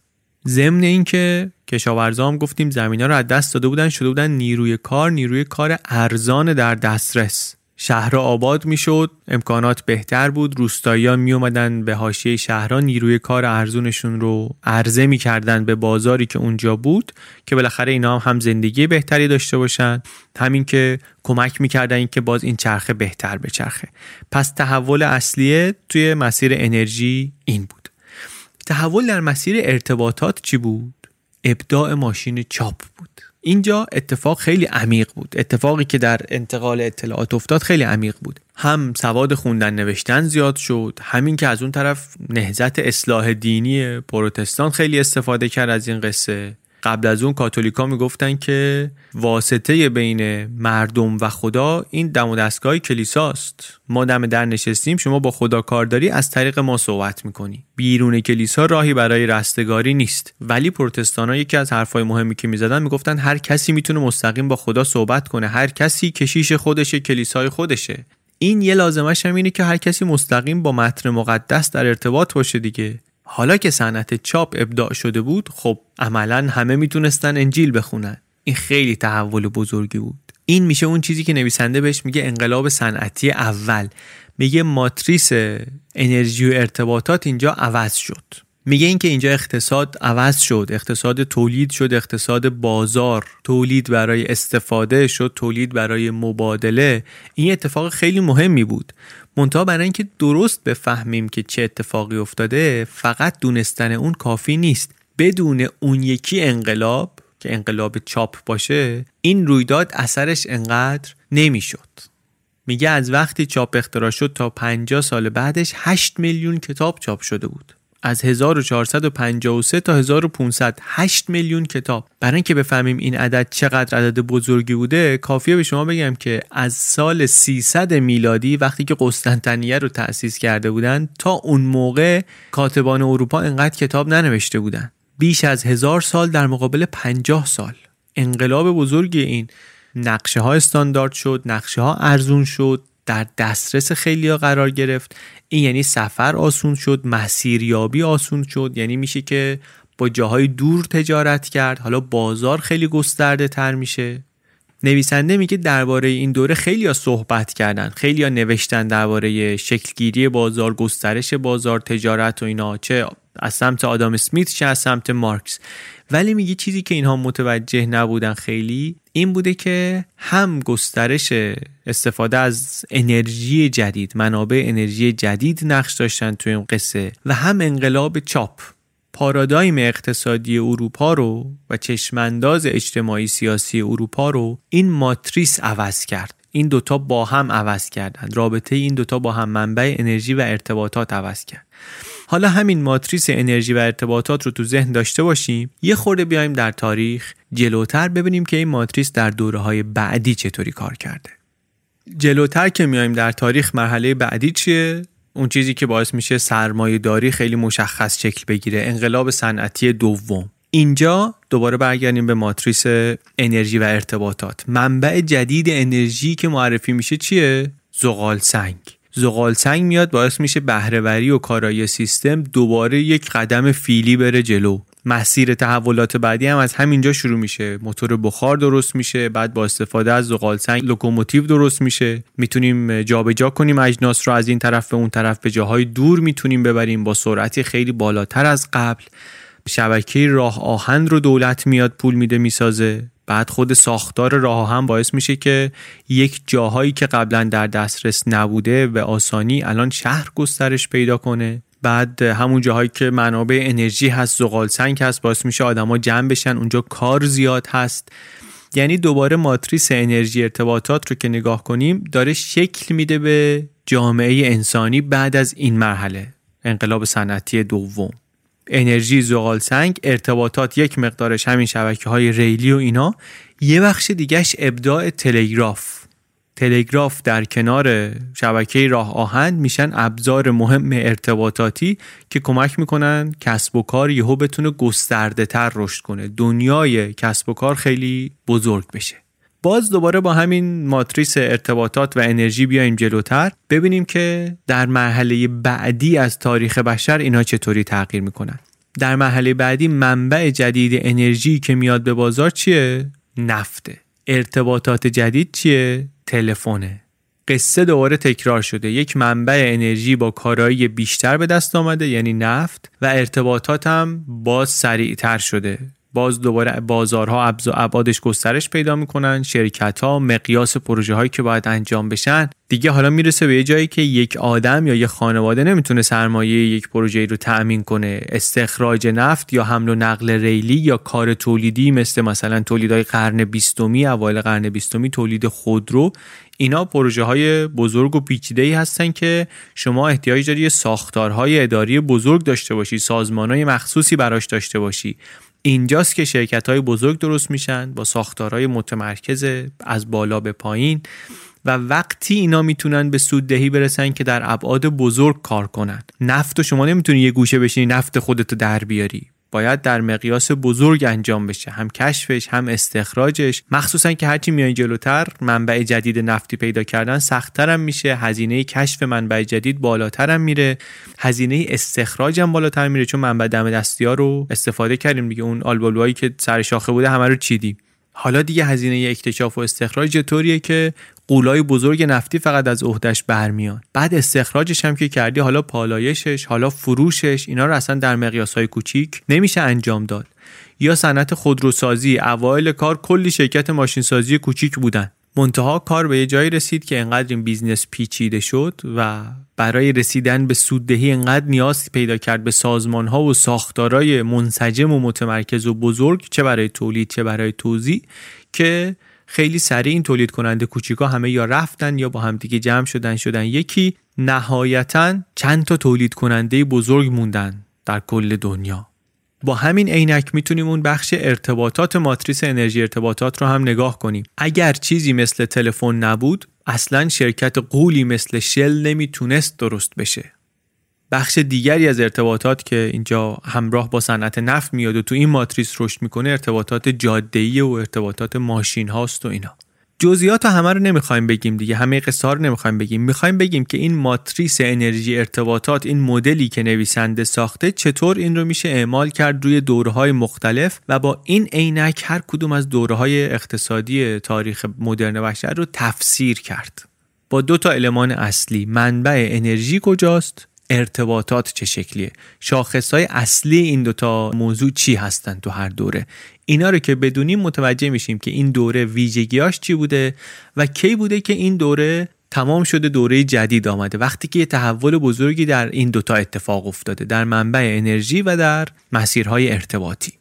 ضمن اینکه کشاورزا هم گفتیم زمینا رو از دست داده بودن شده بودن نیروی کار نیروی کار ارزان در دسترس. شهر آباد می‌شد. امکانات بهتر بود. روستاییان می اومدن به حاشیه شهرها. نیروی کار ارزونشون رو عرضه می‌کردن به بازاری که اونجا بود که بالاخره اینا هم, هم زندگی بهتری داشته باشن. همین که کمک می‌کردن این که باز این چرخه بهتر بچرخه. پس تحول اصلیه توی مسیر انرژی این بود. تحول در مسیر ارتباطات چی بود؟ ابداع ماشین چاپ بود. اینجا اتفاق خیلی عمیق بود. اتفاقی که در انتقال اطلاعات افتاد خیلی عمیق بود. هم سواد خوندن نوشتن زیاد شد همین که از اون طرف نهزت اصلاح دینی پروتستان خیلی استفاده کرد از این قصه. قبل از اون کاتولیکا می‌گفتن که واسطه بین مردم و خدا این دم و دستگاه کلیساست. ما دم در نشستیم شما با خدا کار داری از طریق ما صحبت می‌کنی. بیرون کلیسا راهی برای رستگاری نیست. ولی پروتستان ها یکی از حرفای مهمی که می‌زدن می‌گفتن هر کسی می‌تونه مستقیم با خدا صحبت کنه. هر کسی کشیش خودشه کلیسای خودشه. این یه لازمش هم که هر کسی مستقیم با متن مقدس در ارتباط باشه دیگه. حالا که صنعت چاپ ابداع شده بود خب عملا همه می‌تونستن انجیل بخونن. این خیلی تحول بزرگی بود. این میشه اون چیزی که نویسنده بهش میگه انقلاب صنعتی اول. میگه ماتریس انرژی و ارتباطات اینجا عوض شد. میگه اینکه اینجا اقتصاد عوض شد اقتصاد تولید شد اقتصاد بازار تولید برای استفاده شد تولید برای مبادله. این اتفاق خیلی مهمی بود. منتها برای اینکه درست بفهمیم که چه اتفاقی افتاده فقط دونستن اون کافی نیست. بدون اون یکی انقلاب که انقلاب چاپ باشه این رویداد اثرش انقدر نمی‌شد. میگه از وقتی چاپ اختراع شد تا 50 سال بعدش 8 میلیون کتاب چاپ شده بود. از 1453 تا 1500 8 میلیون کتاب. برای اینکه بفهمیم این عدد چقدر عدد بزرگی بوده کافیه به شما بگم که از سال 300 میلادی وقتی که قسطنطنیه رو تأسیس کرده بودن تا اون موقع کاتبان اروپا انقدر کتاب ننوشته بودن. بیش از هزار سال در مقابل 50 سال. انقلاب بزرگی این. نقشه ها استاندارد شد نقشه ها ارزون شد. در دسترس خیلی ها قرار گرفت. این یعنی سفر آسون شد مسیریابی آسون شد. یعنی میشه که با جاهای دور تجارت کرد. حالا بازار خیلی گسترده تر میشه. نویسنده میگه درباره این دوره خیلی ها صحبت کردن. خیلی ها نوشتن درباره شکلگیری بازار گسترش بازار تجارت و اینا. چه از سمت آدام اسمیت چه از سمت مارکس. ولی میگه چیزی که اینها متوجه نبودن خیلی این بوده که هم گسترش استفاده از انرژی جدید منابع انرژی جدید نقش داشتن توی این قصه و هم انقلاب چاپ. پارادایم اقتصادی اروپا رو و چشمانداز اجتماعی سیاسی اروپا رو این ماتریس عوض کرد. این دوتا با هم عوض کردند رابطه این دوتا با هم منبع انرژی و ارتباطات عوض کرد. حالا همین ماتریس انرژی و ارتباطات رو تو ذهن داشته باشیم؟ یه خورده بیایم در تاریخ جلوتر ببینیم که این ماتریس در دوره های بعدی چطوری کار کرده. جلوتر که میایم در تاریخ مرحله بعدی چیه؟ اون چیزی که باعث میشه سرمایه داری خیلی مشخص شکل بگیره انقلاب صنعتی دوم. اینجا دوباره برگردیم به ماتریس انرژی و ارتباطات. منبع جدید انرژی که معرفی میشه چیه؟ زغال سنگ. زغال سنگ میاد باعث میشه بهرهوری و کارایی سیستم دوباره یک قدم فیلی بره جلو. مسیر تحولات بعدی هم از همینجا شروع میشه. موتور بخار درست میشه بعد با استفاده از زغال سنگ لوکوموتیو درست میشه. می‌تونیم جابجا کنیم اجناس رو از این طرف به اون طرف به جاهای دور می‌تونیم ببریم. با سرعتی خیلی بالاتر از قبل. شبکه راه آهن رو دولت میاد پول میده می‌سازه. بعد خود ساختار راه هم باعث میشه که یک جاهایی که قبلا در دسترس نبوده به آسانی الان شهر گسترش پیدا کنه. بعد همون جاهایی که منابع انرژی هست زغال سنگ هست باعث میشه آدما جمع بشن. اونجا کار زیاد هست. یعنی دوباره ماتریس انرژی ارتباطات رو که نگاه کنیم داره شکل میده به جامعه انسانی بعد از این مرحله. انقلاب صنعتی دوم. انرژی زغال سنگ ارتباطات یک مقدارش همین شبکه های ریلی و اینا. یه بخش دیگهش ابداع تلگراف. تلگراف در کنار شبکه راه آهن میشن ابزار مهم ارتباطاتی که کمک می‌کنن کسب و کار یهو بتونه گسترده تر رشد کنه. دنیای کسب و کار خیلی بزرگ بشه. باز دوباره با همین ماتریس ارتباطات و انرژی بیایم جلوتر. ببینیم که در مرحله بعدی از تاریخ بشر اینا چطوری تغییر می‌کنن. در مرحله بعدی منبع جدید انرژی که میاد به بازار چیه؟ نفته. ارتباطات جدید چیه؟ تلفنه. قصه دوباره تکرار شده. یک منبع انرژی با کارایی بیشتر به دست آمده یعنی نفت و ارتباطات هم باز سریعتر شده. باز دوباره بازارها ابعادش گسترش پیدا می‌کنن شرکت ها مقیاس پروژه هایی که باید انجام بشن. دیگه حالا می‌رسه به یه جایی که یک آدم یا یه خانواده نمی‌تونه سرمایه یک پروژه رو تأمین کنه. استخراج نفت یا حمل و نقل ریلی یا کار تولیدی مثل مثلا تولیدهای قرن بیستمی اوایل قرن بیستمی تولید خودرو اینا پروژه های بزرگ و پیچیده ای هستن که شما احتیاج داری ساختارهای اداری بزرگ داشته باشی سازمان های مخصوصی براش داشته باشی. اینجاست که شرکت های بزرگ درست میشن با ساختارهای متمرکز از بالا به پایین و وقتی اینا می‌تونن به سوددهی برسن که در ابعاد بزرگ کار کنن. نفت و شما نمی‌تونی یه گوشه بشینی نفت خودتو در بیاری. باید در مقیاس بزرگ انجام بشه هم کشفش هم استخراجش. مخصوصا که هرچی میای جلوتر منبع جدید نفتی پیدا کردن سختترم میشه هزینه کشف منبع جدید بالاترم میره هزینه استخراج هم بالاتر میره چون منبع دم دستی رو استفاده کردیم دیگه. اون آلبالوهایی که سر شاخه بوده همه رو چیدیم. حالا دیگه هزینه اکتشاف و استخراج طوریه که غولای بزرگ نفتی فقط از عهدهش برمیان بعد استخراجش هم که کردی حالا پالایشش حالا فروشش اینا رو اصلا در مقیاس های کوچیک نمیشه انجام داد. یا صنعت خودروسازی اوایل کار کلی شرکت ماشینسازی کوچیک بودن. منتها کار به یه جایی رسید که انقدر این business پیچیده شد و برای رسیدن به سوددهی انقدر نیاز پیدا کرد به سازمان ها و ساختارای منسجم و متمرکز و بزرگ چه برای تولید چه برای توزیع که خیلی سریع این تولید کننده کوچیکا همه یا رفتن یا با همدیگه جمع شدن شدن. یکی نهایتا چند تا تولید کننده بزرگ موندن در کل دنیا. با همین عینک می‌تونیم اون بخش ارتباطات ماتریس انرژی ارتباطات رو هم نگاه کنیم. اگر چیزی مثل تلفن نبود اصلا شرکت قولی مثل شل نمی‌تونست درست بشه. بخش دیگری از ارتباطات که اینجا همراه با صنعت نفت میاد و تو این ماتریس رشد می‌کنه ارتباطات جاده‌ای و ارتباطات ماشین هاست و اینا. جزئیات همه رو نمی‌خوایم بگیم دیگه همه قصه رو نمی‌خوایم بگیم. می‌خوایم بگیم که این ماتریس انرژی ارتباطات این مدلی که نویسنده ساخته چطور این رو میشه اعمال کرد روی دورهای مختلف و با این عینک هر کدوم از دورهای اقتصادی تاریخ مدرن بشر رو تفسیر کرد. با دو تا المان اصلی منبع انرژی کجاست؟ ارتباطات چه شکلیه؟ شاخص های اصلی این دوتا موضوع چی هستن تو هر دوره؟ اینا رو که بدونیم متوجه میشیم که این دوره ویژگیاش چی بوده و کی بوده که این دوره تمام شده دوره جدید آمده. وقتی که یه تحول بزرگی در این دوتا اتفاق افتاده در منبع انرژی و در مسیرهای ارتباطی.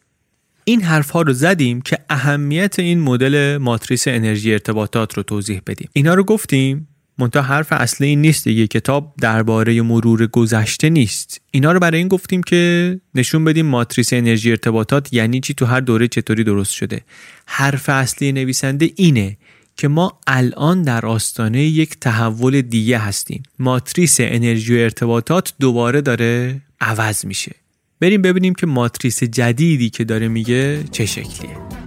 این حرف ها رو زدیم که اهمیت این مدل ماتریس انرژی ارتباطات رو توضیح بدیم. اینا رو گفتیم منتها حرف اصلی این نیست دیگه. کتاب درباره مرور گذشته نیست. اینا رو برای این گفتیم که نشون بدیم ماتریس انرژی ارتباطات یعنی چی تو هر دوره چطوری درست شده. حرف اصلی نویسنده اینه که ما الان در آستانه یک تحول دیگه هستیم. ماتریس انرژی و ارتباطات دوباره داره عوض میشه. بریم ببینیم که ماتریس جدیدی که داره میگه چه شکلیه.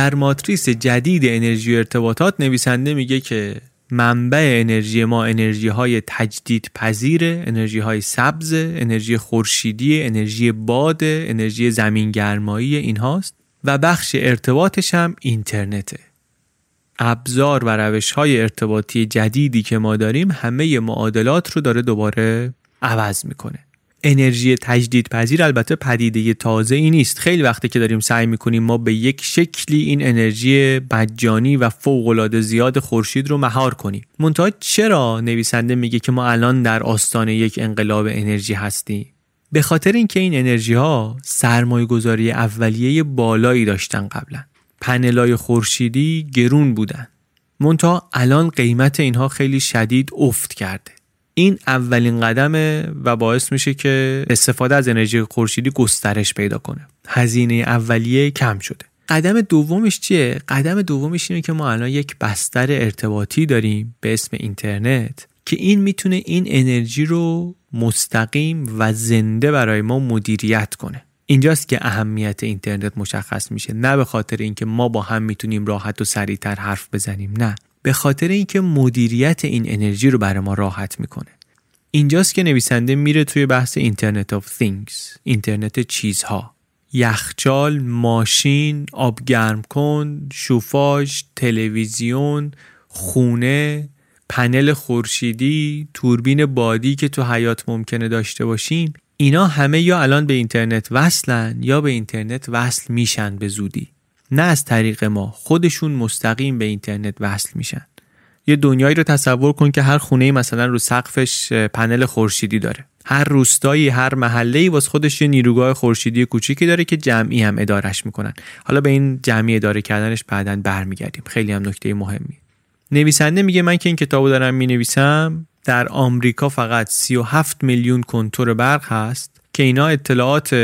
در ماتریس جدید انرژی ارتباطات نویسنده میگه که منبع انرژی ما انرژی های تجدید پذیر انرژی های سبز انرژی خورشیدی انرژی باد انرژی زمین گرمایی این هاست و بخش ارتباطش هم اینترنته. ابزار و روش های ارتباطی جدیدی که ما داریم همه معادلات رو داره دوباره عوض می‌کنه. انرژی تجدید پذیر البته پدیده تازه ای نیست. خیلی وقتی که داریم سعی می‌کنیم ما به یک شکلی این انرژی مجانی و فوق العاده زیاد خورشید رو مهار کنیم. منتها چرا نویسنده میگه که ما الان در آستانه یک انقلاب انرژی هستیم؟ به خاطر اینکه این انرژی ها سرمایه گذاری اولیه بالایی داشتن قبلا. پنلای خورشیدی گرون بودن. منتها الان قیمت اینها خیلی شدید افت کرده. این اولین قدمه و باعث میشه که استفاده از انرژی خورشیدی گسترش پیدا کنه. هزینه اولیه کم شده. قدم دومش چیه؟ قدم دومش اینه که ما الان یک بستر ارتباطی داریم به اسم اینترنت که این می‌تونه این انرژی رو مستقیم و زنده برای ما مدیریت کنه. اینجاست که اهمیت اینترنت مشخص میشه. نه به خاطر اینکه ما با هم می‌تونیم راحت و سریعتر حرف بزنیم نه. به خاطر اینکه مدیریت این انرژی رو برای ما راحت می‌کنه. اینجاست که نویسنده میره توی بحث internet of things اینترنت چیزها. یخچال، ماشین، آب گرم کن، شوفاژ، تلویزیون، خونه، پنل خورشیدی، توربین بادی که تو حیاط ممکنه داشته باشیم اینا همه یا الان به اینترنت وصلن یا به اینترنت وصل میشن به زودی. نه از طریق ما خودشون مستقیم به اینترنت وصل میشن. یه دنیایی رو تصور کن که هر خونه مثلا رو سقفش پنل خورشیدی داره. هر روستایی هر محله‌ای واسه خودش یه نیروگاه خورشیدی کوچیکی داره که جمعی هم ادارش می‌کنن. حالا به این جمعی اداره کردنش بعدا برمیگردیم. خیلی هم نکته مهمی. نویسنده میگه من که این کتابو دارم می‌نویسم در آمریکا فقط 37 میلیون کنتور برق هست. که اینا اطلاعات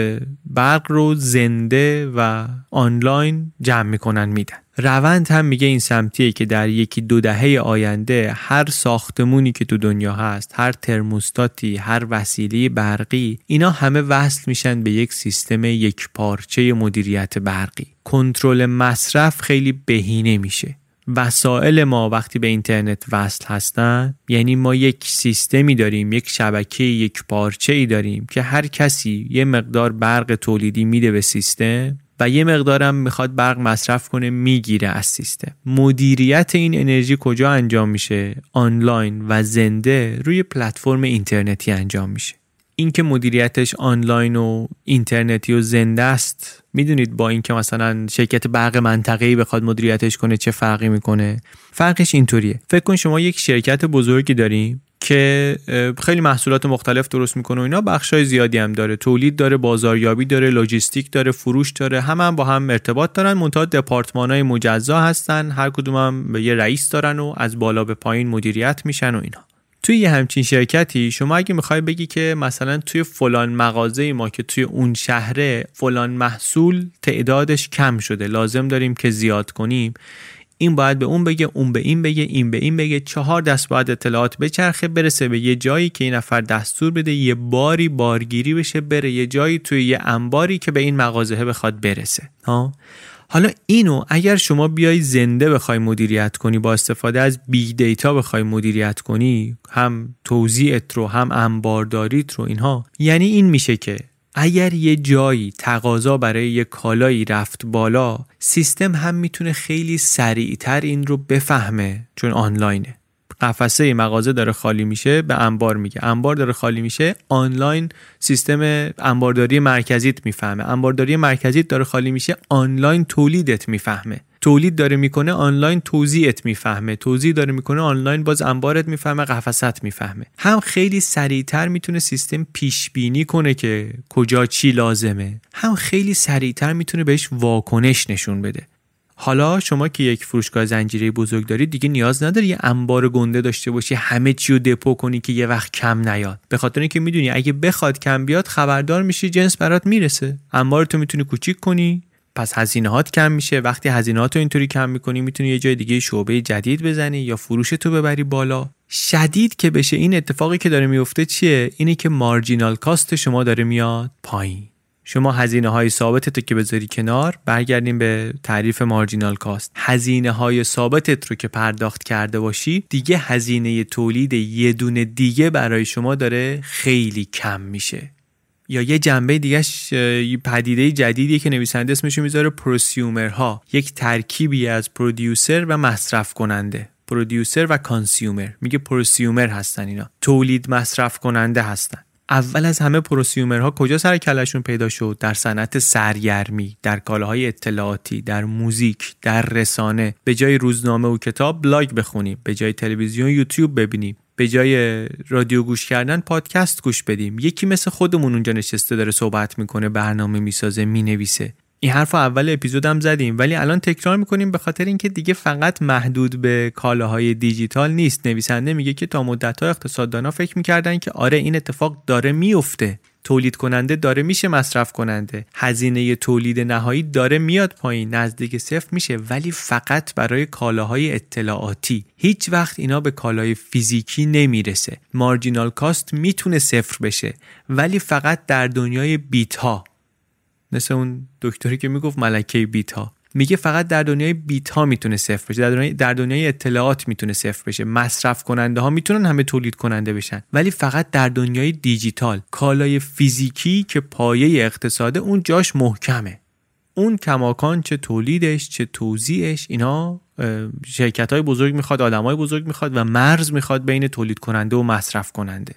برق رو زنده و آنلاین جمع می‌کنن میدن. روند هم میگه این سمتیه که در یکی دو دهه آینده هر ساختمونی که تو دنیا هست هر ترموستاتی هر وسیله برقی اینا همه وصل میشن به یک سیستم یک پارچه مدیریت برقی. کنترل مصرف خیلی بهینه میشه. وسایل ما وقتی به اینترنت وصل هستن یعنی ما یک سیستمی داریم یک شبکه یک پارچه ای داریم که هر کسی یه مقدار برق تولیدی میده به سیستم و یه مقدارم می‌خواد برق مصرف کنه می‌گیره از سیستم. مدیریت این انرژی کجا انجام میشه؟ آنلاین و زنده روی پلتفرم اینترنتی انجام میشه. اینکه مدیریتش آنلاین و اینترنتی و زنده است می‌دونید با اینکه مثلا شرکت برق منطقه‌ای بخواد مدیریتش کنه چه فرقی می‌کنه. فرقش اینطوریه. فکر کن شما یک شرکت بزرگی داریم که خیلی محصولات مختلف درست می‌کنه و اینا بخشای زیادی هم داره. تولید داره بازاریابی داره لوجستیک داره فروش داره همه هم با هم ارتباط دارن. منتها دپارتمان های مجزا هستن هر کدوم هم به یه رئیس دارن و از بالا به پایین مدیریت میشن و اینا. توی یه همچین شرکتی شما اگه می‌خوای بگی که مثلا توی فلان مغازه ما که توی اون شهره فلان محصول تعدادش کم شده لازم داریم که زیاد کنیم این باید به اون بگه اون به این بگه این به این بگه چهار دست باید اطلاعات بچرخه برسه به یه جایی که این نفر دستور بده یه باری بارگیری بشه بره یه جایی توی یه انباری که به این مغازه بخواد برسه. ها؟ حالا اینو اگر شما بیای زنده بخوای مدیریت کنی با استفاده از big data بخوای مدیریت کنی هم توزیعت رو هم انبارداریت رو اینها یعنی این میشه که اگر یه جایی تقاضا برای یه کالایی رفت بالا سیستم هم می‌تونه خیلی سریعتر این رو بفهمه چون آنلاینه. قفسه مغازه داره خالی میشه به انبار میگه. انبار داره خالی میشه آنلاین سیستم انبارداری مرکزیت می‌فهمه. انبارداری مرکزیت داره خالی میشه آنلاین تولیدت می‌فهمه. تولید داره می‌کنه آنلاین توزیعت می‌فهمه. توزیع داره می‌کنه آنلاین باز انبارت می‌فهمه قفست می‌فهمه. هم خیلی سریعتر می‌تونه سیستم پیش بینی کنه که کجا چی لازمه هم خیلی سریعتر می‌تونه بهش واکنش نشون بده. حالا شما که یک فروشگاه زنجیره بزرگ دارید دیگه نیاز نداری یه انبار گنده داشته باشی همه چی رو دپو کنی که یه وقت کم نیاد. به خاطر اینکه می‌دونی اگه بخواد کم بیاد خبردار میشی جنس برات می‌رسه. انبار تو می‌تونی کوچیک کنی پس هزینه هات کم میشه. وقتی هزینهات رو اینطوری کم می‌کنی می‌تونی یه جای دیگه شعبه جدید بزنی یا فروش تو ببری بالا. شدید که بشه این اتفاقی که داره میفته چیه؟ اینه که مارجینال کاست شما داره میاد پایین. شما هزینه های ثابتت رو که بذاری کنار برگردیم به تعریف marginal cost هزینه های ثابتت رو که پرداخت کرده باشی دیگه هزینه تولید یه دونه دیگه برای شما داره خیلی کم میشه. یا یه جنبه دیگهش پدیده جدیدی که نویسنده اسمشو می‌ذاره prosumer ها یک ترکیبی از producer و مصرف کننده producer و consumer میگه prosumer هستن اینا. تولید مصرف کننده هستن. اول از همه prosumer ها کجا سر کلشون پیدا شد؟ در صنعت سرگرمی در کالاهای اطلاعاتی در موزیک در رسانه. به جای روزنامه و کتاب بلاگ بخونیم. به جای تلویزیون یوتیوب ببینیم. به جای رادیو گوش کردن پادکست گوش بدیم. یکی مثل خودمون اونجا نشسته داره صحبت می‌کنه برنامه می‌سازه می‌نویسه. این حرف اول اپیزودم زدیم ولی الان تکرار می‌کنیم به خاطر اینکه دیگه فقط محدود به کالاهای دیجیتال نیست. نویسنده میگه که تا مدت ها اقتصاددانا فکر می‌کردن که آره این اتفاق داره میفته تولید کننده داره میشه مصرف کننده. هزینه تولید نهایی داره میاد پایین. نزدیک صفر میشه ولی فقط برای کالاهای اطلاعاتی. هیچ وقت اینا به کالای فیزیکی نمی‌رسه. مارجینال کاست می‌تونه صفر بشه ولی فقط در دنیای بیت ها مثل اون دکتری که می‌گفت ملکه بیت ها میگه فقط در دنیای بیت ها می‌تونه صفر بشه. در دنیای, در دنیای اطلاعات می‌تونه صفر بشه. مصرف کننده ها می‌تونن همه تولید کننده بشن. ولی فقط در دنیای دیجیتال. کالای فیزیکی که پایه اقتصاده اون جاش محکمه. اون کماکان چه تولیدش چه توزیعش اینا شرکت های بزرگ می‌خواد آدم های بزرگ می‌خواد و مرز می‌خواد بین تولید کننده و مصرف کننده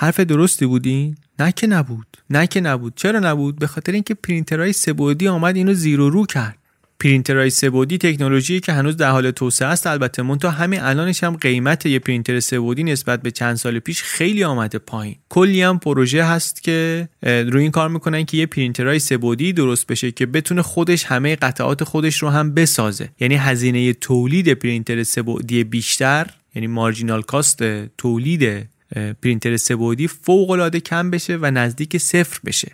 حرف درستی بود این؟ نه که نبود. نه که نبود. چرا نبود؟ به خاطر اینکه پرینترهای سه‌بعدی آمد اینو زیرو رو کرد. پرینترهای سه‌بعدی تکنولوژی که هنوز در حال توسعه است البته منتها همین الانش هم قیمت یه پرینتر سه‌بعدی نسبت به چند سال پیش خیلی آمده پایین. کلی هم پروژه هست که روی این کار می‌کنن که یه پرینترهای سه‌بعدی درست بشه که بتونه خودش همه قطعات خودش رو هم بسازه. یعنی هزینه تولید پرینتر سه‌بعدی بیشتر یعنی مارجینال کاست تولید پرینتر سبودی فوق العاده کم بشه و نزدیک صفر بشه.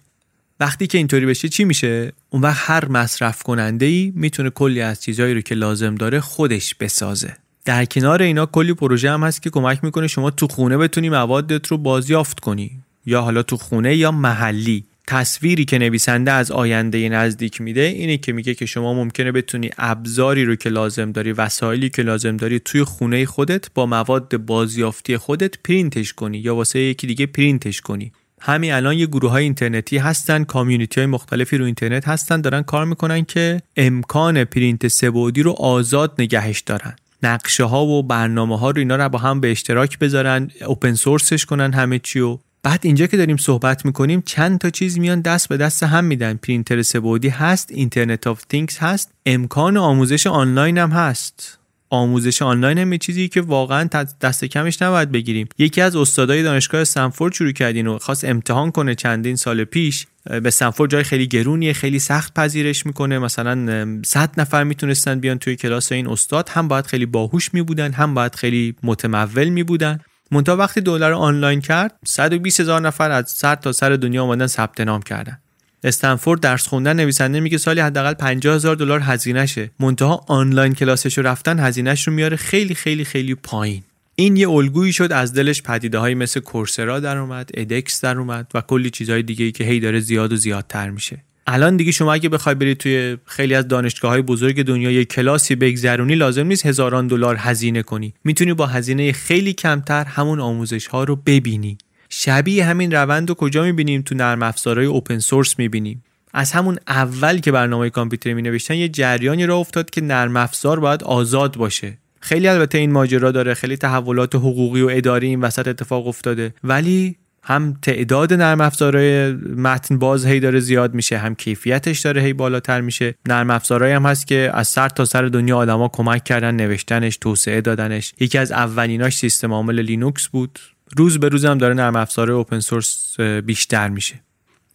وقتی که اینطوری بشه چی میشه؟ اون وقت هر مصرف کننده ای می‌تونه کلی از چیزهایی رو که لازم داره خودش بسازه. در کنار اینا کلی پروژه هم هست که کمک می‌کنه شما تو خونه بتونی موادت رو بازیافت کنی یا حالا تو خونه یا محلی. تصویری که نویسنده از آینده نزدیک میده اینه که میگه که شما ممکنه بتونی ابزاری رو که لازم داری وسایلی که لازم داری توی خونه خودت با مواد بازیافتی خودت پرینتش کنی یا واسه یکی دیگه پرینتش کنی. همین الان یه گروه های اینترنتی هستن community های مختلفی رو اینترنت هستن دارن کار می‌کنن که امکان پرینت سه‌بعدی رو آزاد نگهش دارن. نقشه ها و برنامه ها رو اینا رو با هم به اشتراک بذارن open source ش کنن همه چی و بعد اینجا که داریم صحبت می‌کنیم چند تا چیز میان دست به دست هم میدن. پرینتر سه‌بعدی هست internet of things هست امکان آموزش آنلاین هم هست. آموزش آنلاین هم چیزی که واقعا دست کمش نباید بگیریم. یکی از استادای دانشگاه استنفورد شروع کردین و خواست امتحان کنه چندین سال پیش. به استنفورد جای خیلی گرونیه خیلی سخت پذیرش می‌کنه. مثلا 100 نفر می‌تونستن بیان توی کلاس این استاد. هم باید خیلی باهوش میبودن هم باید خیلی متمول میبودن. منتها وقتی دلار آنلاین کرد 120 هزار نفر از سر تا سر دنیا اومدن ثبت نام کردن. استنفورد درس خوندن نویسنده میگه سالی حداقل 50 هزار دلار هزینه شه منتها آنلاین کلاسش رو رفتن هزینهش رو میاره خیلی خیلی خیلی پایین. این یه الگویی شد از دلش پدیده های مثل کورسرا در اومد ادکس در اومد و کلی چیزهای دیگه ای که هی داره زیاد و زیادتر میشه. الان دیگه شما اگه بخوای برید توی خیلی از دانشگاه های بزرگ دنیا یه کلاسی بگذرونی لازم نیست هزاران دلار هزینه کنی. می‌تونی با هزینه خیلی کمتر همون آموزش ها رو ببینی. شبیه همین روند رو کجا می‌بینیم؟ تو نرم افزارهای اوپن سورس می‌بینیم. از همون اول که برنامه کامپیوتری می نوشتن یه جریانی را افتاد که نرم افزار باید آزاد باشه. خیلی البته این ماجرا داره خیلی تحولات حقوقی و اداری این وسط اتفاق افتاده. ولی هم تعداد نرم افزارهای متن باز هی داره زیاد میشه هم کیفیتش داره هی بالاتر میشه. نرم افزارهایی هم هست که از سر تا سر دنیا آدما کمک کردن نوشتنش توسعه دادنش. یکی از اولیناش سیستم عامل لینوکس بود. روز به روز هم داره نرم افزار open source بیشتر میشه.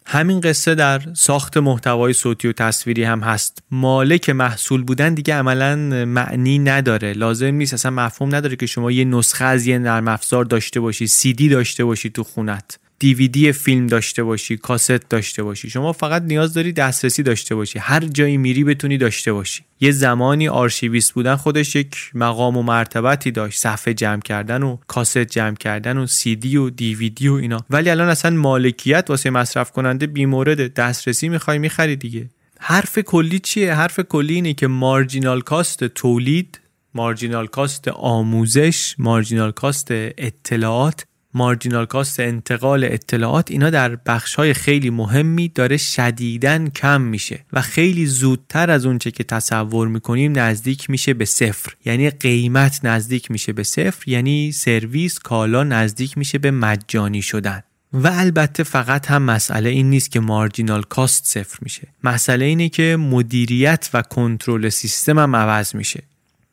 همین قصه در ساخت محتوای صوتی و تصویری هم هست. مالک محصول بودن دیگه عملا معنی نداره. لازم نیست اصلا مفهوم نداره که شما یه نسخه از یه نرم افزار داشته باشی سی دی داشته باشی تو خونت. دیویدی فیلم داشته باشی کاست داشته باشی. شما فقط نیاز داری دسترسی داشته باشی. هر جایی میری بتونی داشته باشی. یه زمانی archivist بودن خودش یک مقام و مرتبتی داشت. صفحه جمع کردن و کاست جمع کردن و سی دی و دیویدی و اینا. ولی الان اصلا مالکیت واسه مصرف کننده بیمورد دسترسی می‌خوای می‌خری دیگه. حرف کلی چیه؟ حرف کلی اینه که مارجینال کاست تولید مارجینال کاست آموزش مارجینال کاست اطلاعات مارجینال کاست انتقال اطلاعات اینا در بخش های خیلی مهمی داره شدیدن کم میشه و خیلی زودتر از اونچه که تصور می‌کنیم نزدیک میشه به صفر. یعنی قیمت نزدیک میشه به صفر یعنی سرویس کالا نزدیک میشه به مجانی شدن. و البته فقط هم مسئله این نیست که مارجینال کاست صفر میشه. مسئله اینه که مدیریت و کنترل سیستم هم عوض میشه.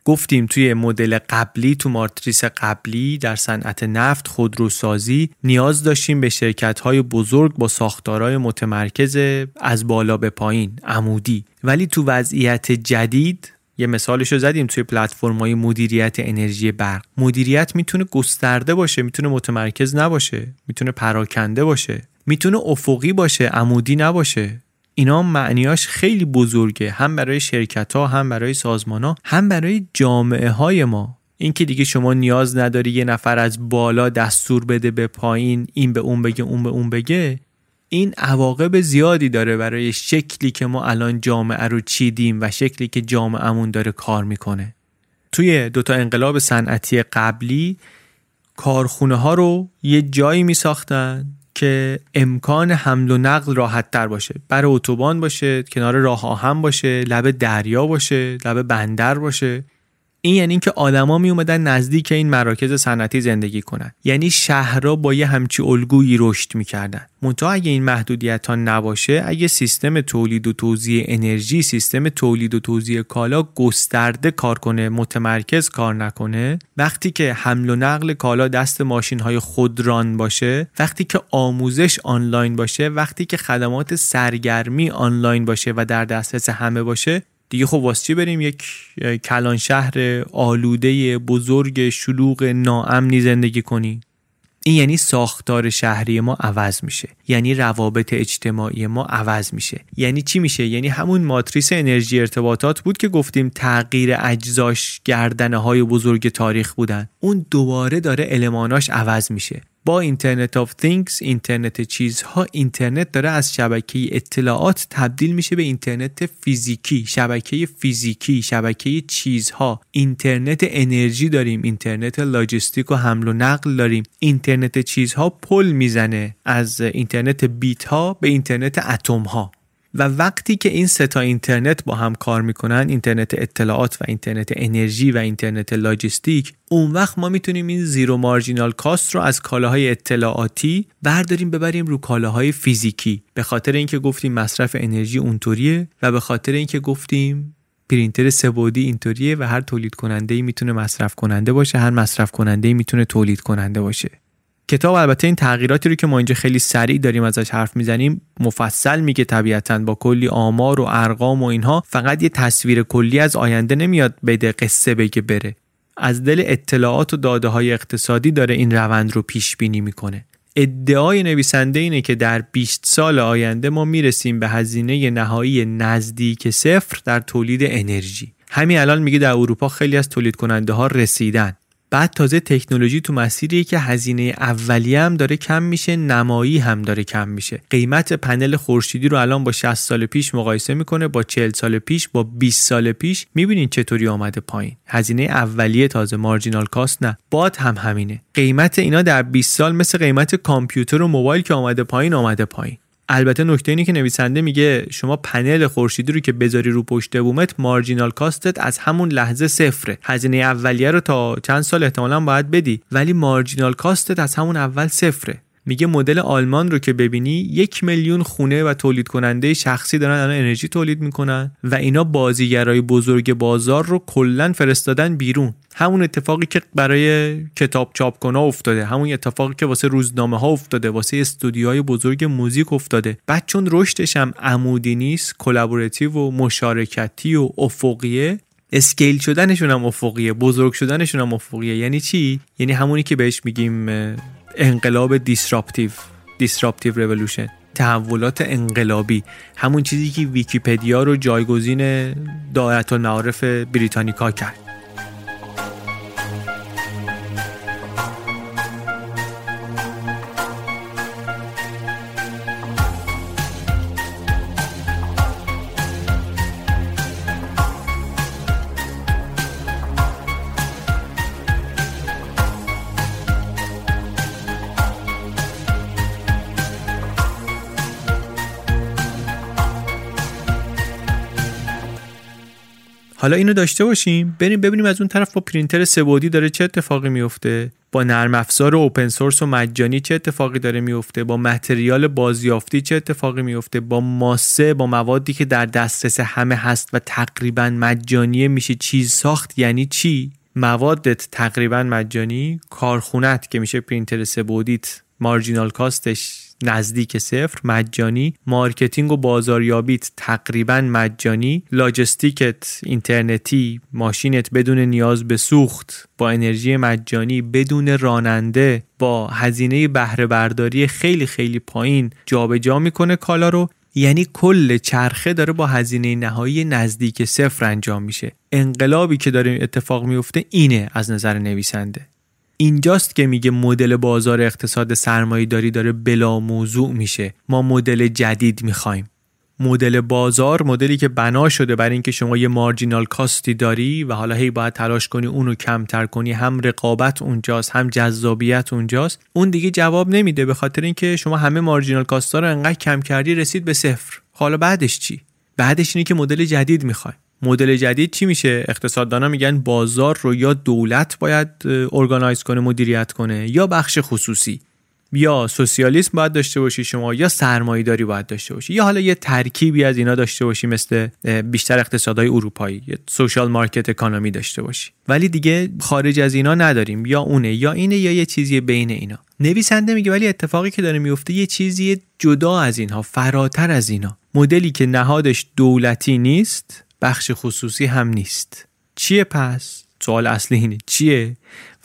گفتیم توی مدل قبلی تو ماتریس قبلی در صنعت نفت خودروسازی نیاز داشتیم به شرکت های بزرگ با ساختارهای متمرکز از بالا به پایین عمودی. ولی تو وضعیت جدید یه مثالش رو زدیم توی پلتفرم های مدیریت انرژی برق. مدیریت می‌تونه گسترده باشه می‌تونه متمرکز نباشه می‌تونه پراکنده باشه می‌تونه افقی باشه عمودی نباشه. اینا معنیاش خیلی بزرگه. هم برای شرکت ها هم برای سازمان ها هم برای جامعه های ما. اینکه دیگه شما نیاز نداری یه نفر از بالا دستور بده به پایین این به اون بگه اون به اون بگه این عواقب زیادی داره برای شکلی که ما الان جامعه رو چیدیم و شکلی که جامعهمون داره کار می‌کنه. توی دوتا انقلاب صنعتی قبلی کارخونه ها رو یه جایی می ساختن که امکان حمل و نقل راحت تر باشه. بر اتوبان باشه کنار راه آهن باشه لب دریا باشه لب بندر باشه. این یعنی اینکه آدما می اومدن نزدیک این مراکز صنعتی زندگی کنن. یعنی شهرها با یه همچی الگویی رشد می‌کردن. منتها اگه این محدودیت ها نباشه اگه سیستم تولید و توزیع انرژی سیستم تولید و توزیع کالا گسترده کار کنه متمرکز کار نکنه وقتی که حمل و نقل کالا دست ماشین های خودران باشه وقتی که آموزش آنلاین باشه وقتی که خدمات سرگرمی آنلاین باشه و در دسترس همه باشه دیگه خب واسه چی بری یک کلان شهر آلوده بزرگ شلوغ ناامنی زندگی کنی؟ این یعنی ساختار شهری ما عوض میشه. یعنی روابط اجتماعی ما عوض میشه. یعنی چی میشه؟ یعنی همون ماتریس انرژی ارتباطات بود که گفتیم تغییر اجزاش گردنه های بزرگ تاریخ بودن. اون دوباره داره الماناش عوض میشه. با internet of things اینترنت چیزها اینترنت داره از شبکه اطلاعات تبدیل میشه به اینترنت فیزیکی. شبکه فیزیکی شبکه چیزها. اینترنت انرژی داریم. اینترنت لاجستیک و حمل و نقل داریم. اینترنت چیزها پل می‌زنه از اینترنت بیت ها به اینترنت اتم ها و وقتی که این ستا اینترنت با هم کار می‌کنن اینترنت اطلاعات و اینترنت انرژی و اینترنت لاجستیک اون وقت ما می‌تونیم این زیرو مارجینال کاست رو از کالاهای اطلاعاتی برداریم ببریم رو کالاهای فیزیکی. به خاطر اینکه گفتیم مصرف انرژی اونطوریه و به خاطر اینکه گفتیم پرینتر سبودی اینطوریه و هر تولید کننده ای می‌تونه مصرف کننده باشه هر مصرف کننده ای می‌تونه تولید کننده باشه. کتاب البته این تغییراتی رو که ما اینجا خیلی سریع داریم ازش حرف می‌زنیم مفصل میگه طبیعتا با کلی آمار و ارقام و اینها. فقط یه تصویر کلی از آینده نمیاد بده قصه بگه بره. از دل اطلاعات و داده های اقتصادی داره این روند رو پیش بینی می‌کنه. ادعای نویسنده اینه که در 20 سال آینده ما می‌رسیم به هزینه نهایی نزدیک صفر در تولید انرژی. همین الان میگه در اروپا خیلی از تولید کننده ها رسیدن. بعد تازه تکنولوژی تو مسیریه که هزینه اولیه هم داره کم میشه نمایی هم داره کم میشه. قیمت پنل خورشیدی رو الان با 60 سال پیش مقایسه می‌کنه با 40 سال پیش با 20 سال پیش. می‌بینین چطوری آمده پایین. هزینه اولیه تازه مارجینال کاست نه. باد هم همینه. قیمت اینا در 20 سال مثل قیمت کامپیوتر و موبایل که آمده پایین آمده پایین. البته نکته اینه که نویسنده میگه شما پنل خورشیدی رو که بذاری رو پشت بومت مارجینال کاستت از همون لحظه صفره. هزینه اولیه رو تا چند سال احتمالا باید بدی ولی مارجینال کاستت از همون اول صفره. میگه مدل آلمان رو که ببینی یک میلیون خونه و تولید کننده شخصی دارن الان انرژی تولید می‌کنن و اینا بازیگرای بزرگ بازار رو کلا فرستادن بیرون. همون اتفاقی که برای کتاب چاپ افتاده همون اتفاقی که واسه روزنامه ها افتاده واسه استودیوهای بزرگ موزیک افتاده. بعد چون رشدش هم عمودی نیست collaborative و مشارکتی و افقیه scale شدنشون هم افقیه بزرگ شدنشون هم افقیه. یعنی چی؟ یعنی همونی که بهش میگیم انقلاب disruptive disruptive revolution تحولات انقلابی. همون چیزی که ویکیپدیا رو جایگزین دایره المعارف بریتانیکا کرد. حالا اینو داشته باشیم؟ بریم ببینیم از اون طرف با پرینتر سه‌بعدی داره چه اتفاقی میفته. با نرم افزار open source و مجانی چه اتفاقی داره میفته؟ با متریال بازیافتی چه اتفاقی میفته؟ با ماسه با موادی که در دسترس همه هست و تقریبا مجانی میشه چیز ساخت یعنی چی؟ موادت تقریبا مجانی کارخونت که میشه پرینتر سه‌بعدیت marginal cost ش نزدیک صفر مجانی. marketing و بازاریابیت تقریبا مجانی. لاجستیکت اینترنتی ماشینت بدون نیاز به سوخت. با انرژی مجانی بدون راننده. با هزینه بهره برداری خیلی خیلی پایین. جابجا جا می‌کنه کالا رو. یعنی کل چرخه داره با هزینه نهایی نزدیک صفر انجام میشه. انقلابی که داره اتفاق میفته اینه از نظر نویسنده. اینجاست که میگه مدل بازار اقتصاد سرمایه داری داره بلا موضوع میشه. ما مدل جدید می‌خوایم. مدل بازار مدلی که بنا شده برای اینکه شما یه مارجینال کاستی داری و حالا هی باید تلاش کنی اونو کمتر کنی هم رقابت اونجاست هم جذابیت اونجاست. اون دیگه جواب نمیده به خاطر اینکه شما همه مارجینال کاستا رو انقدر کم کردی رسید به صفر. حالا بعدش چی؟ بعدش اینه که مدل جدید می‌خوای مدل جدید چی میشه؟ اقتصاددانا میگن بازار رو یا دولت باید organize کنه مدیریت کنه یا بخش خصوصی. یا سوسیالیسم باید داشته باشی شما یا سرمایه‌داری باید داشته باشی. یا حالا یه ترکیبی از اینا داشته باشی مثل بیشتر اقتصادهای اروپایی یا social market economy داشته باشی. ولی دیگه خارج از اینا نداریم. یا اونه یا اینه یا یه چیزی بین اینا. نویسنده میگه ولی اتفاقی که داره میفته یه چیزی جدا از اینها فراتر از اینا. مدلی که نهادش دولتی نیست بخش خصوصی هم نیست. چیه پس؟ سوال اصلی اینه. چیه؟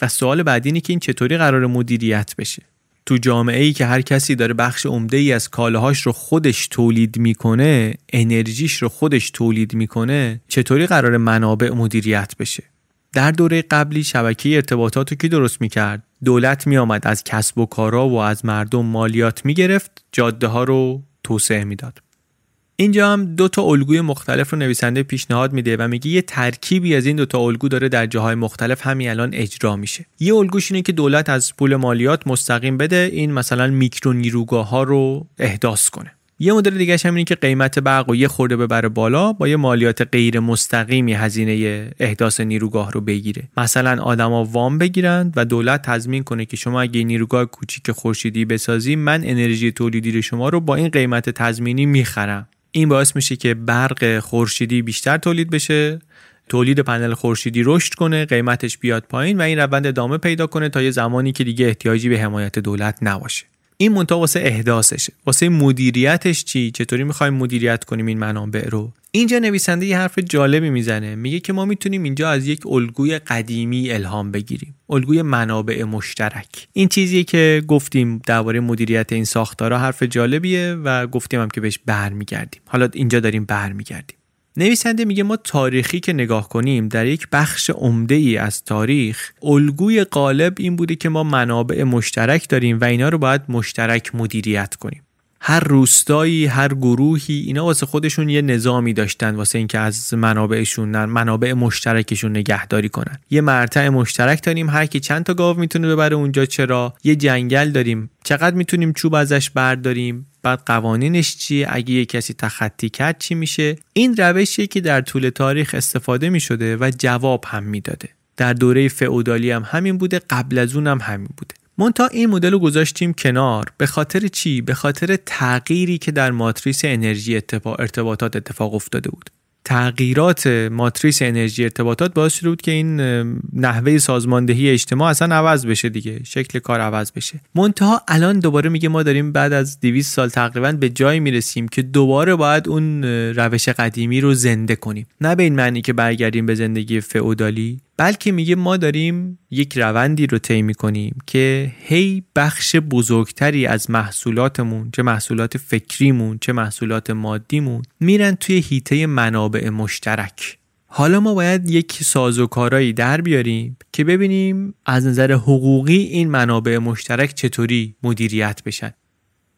و سوال بعدی اینه که این چطوری قرار مدیریت بشه؟ تو جامعه ای که هر کسی داره بخش عمده ای از کالاهاش رو خودش تولید می‌کنه انرژیش رو خودش تولید می‌کنه چطوری قرار منابع مدیریت بشه؟ در دوره قبلی شبکه ارتباطات رو کی درست می‌کرد؟ دولت میآمد از کسب و کارا و از مردم مالیات می‌گرفت جاده ها رو توسعه می‌داد. اینجا هم دو تا الگوی مختلف رو نویسنده پیشنهاد میده و میگه یه ترکیبی از این دو تا الگو داره در جاهای مختلف همین الان اجرا میشه. یه الگوش اینه که دولت از پول مالیات مستقیم بده این مثلا میکرو نیروگاه ها رو احداث کنه. یه مدل دیگه هم اینه که قیمت برق و یه خورده ببره بالا با یه مالیات غیر مستقیمی هزینه احداث نیروگاه رو بگیره. مثلا آدما وام بگیرند و دولت تضمین کنه که شما اگه نیروگاه کوچیک خورشیدی بسازی من انرژی تولیدی شما رو با این قیمت تضمینی می‌خرم. این باعث میشه که برق خورشیدی بیشتر تولید بشه تولید پنل خورشیدی رشد کنه قیمتش بیاد پایین و این روند ادامه پیدا کنه تا یه زمانی که دیگه احتیاجی به حمایت دولت نباشه. این منتها واسه احداثشه. واسه مدیریتش چی؟ چطوری می‌خوایم مدیریت کنیم این منابع رو؟ اینجا نویسنده یه حرف جالبی می‌زنه. میگه که ما می‌تونیم اینجا از یک الگوی قدیمی الهام بگیریم. الگوی منابع مشترک. این چیزی که گفتیم درباره مدیریت این ساختارها حرف جالبیه و گفتیم هم که بهش برمیگردیم. حالا اینجا داریم برمیگردیم. نویسنده میگه ما تاریخی که نگاه کنیم در یک بخش عمده ای از تاریخ الگوی غالب این بوده که ما منابع مشترک داریم و اینا رو باید مشترک مدیریت کنیم. هر روستایی هر گروهی اینا واسه خودشون یه نظامی داشتن واسه اینکه از منابعشون منابع مشترکشون نگهداری کنن. یه مرتع مشترک داریم هر کی چند تا گاو می‌تونه ببره اونجا چرا؟ یه جنگل داریم. چقدر می‌تونیم چوب ازش برداریم؟ بعد قوانینش چیه؟ اگه یه کسی تخطی کرد چی میشه؟ این روشی که در طول تاریخ استفاده می‌شده و جواب هم می‌داده. در دوره فئودالی هم همین بوده قبل از اون هم همین بوده. مونتا این مدل رو گذاشتیم کنار به خاطر چی؟ به خاطر تغییری که در ماتریس انرژی ارتباطات اتفاق افتاده بود. تغییرات ماتریس انرژی ارتباطات باعث شده بود که این نحوه سازماندهی اجتماع اصلا عوض بشه دیگه شکل کار عوض بشه. منتها الان دوباره میگه ما داریم بعد از 200 سال تقریبا به جایی می‌رسیم که دوباره باید اون روش قدیمی رو زنده کنیم. نه به این معنی که برگردیم به زندگی فئودالی بلکه میگه ما داریم یک روندی رو طی می‌کنیم که هی بخش بزرگتری از محصولاتمون چه محصولات فکریمون چه محصولات مادیمون میرن توی حیطه منابع مشترک. حالا ما باید یک سازوکارایی در بیاریم که ببینیم از نظر حقوقی این منابع مشترک چطوری مدیریت بشن.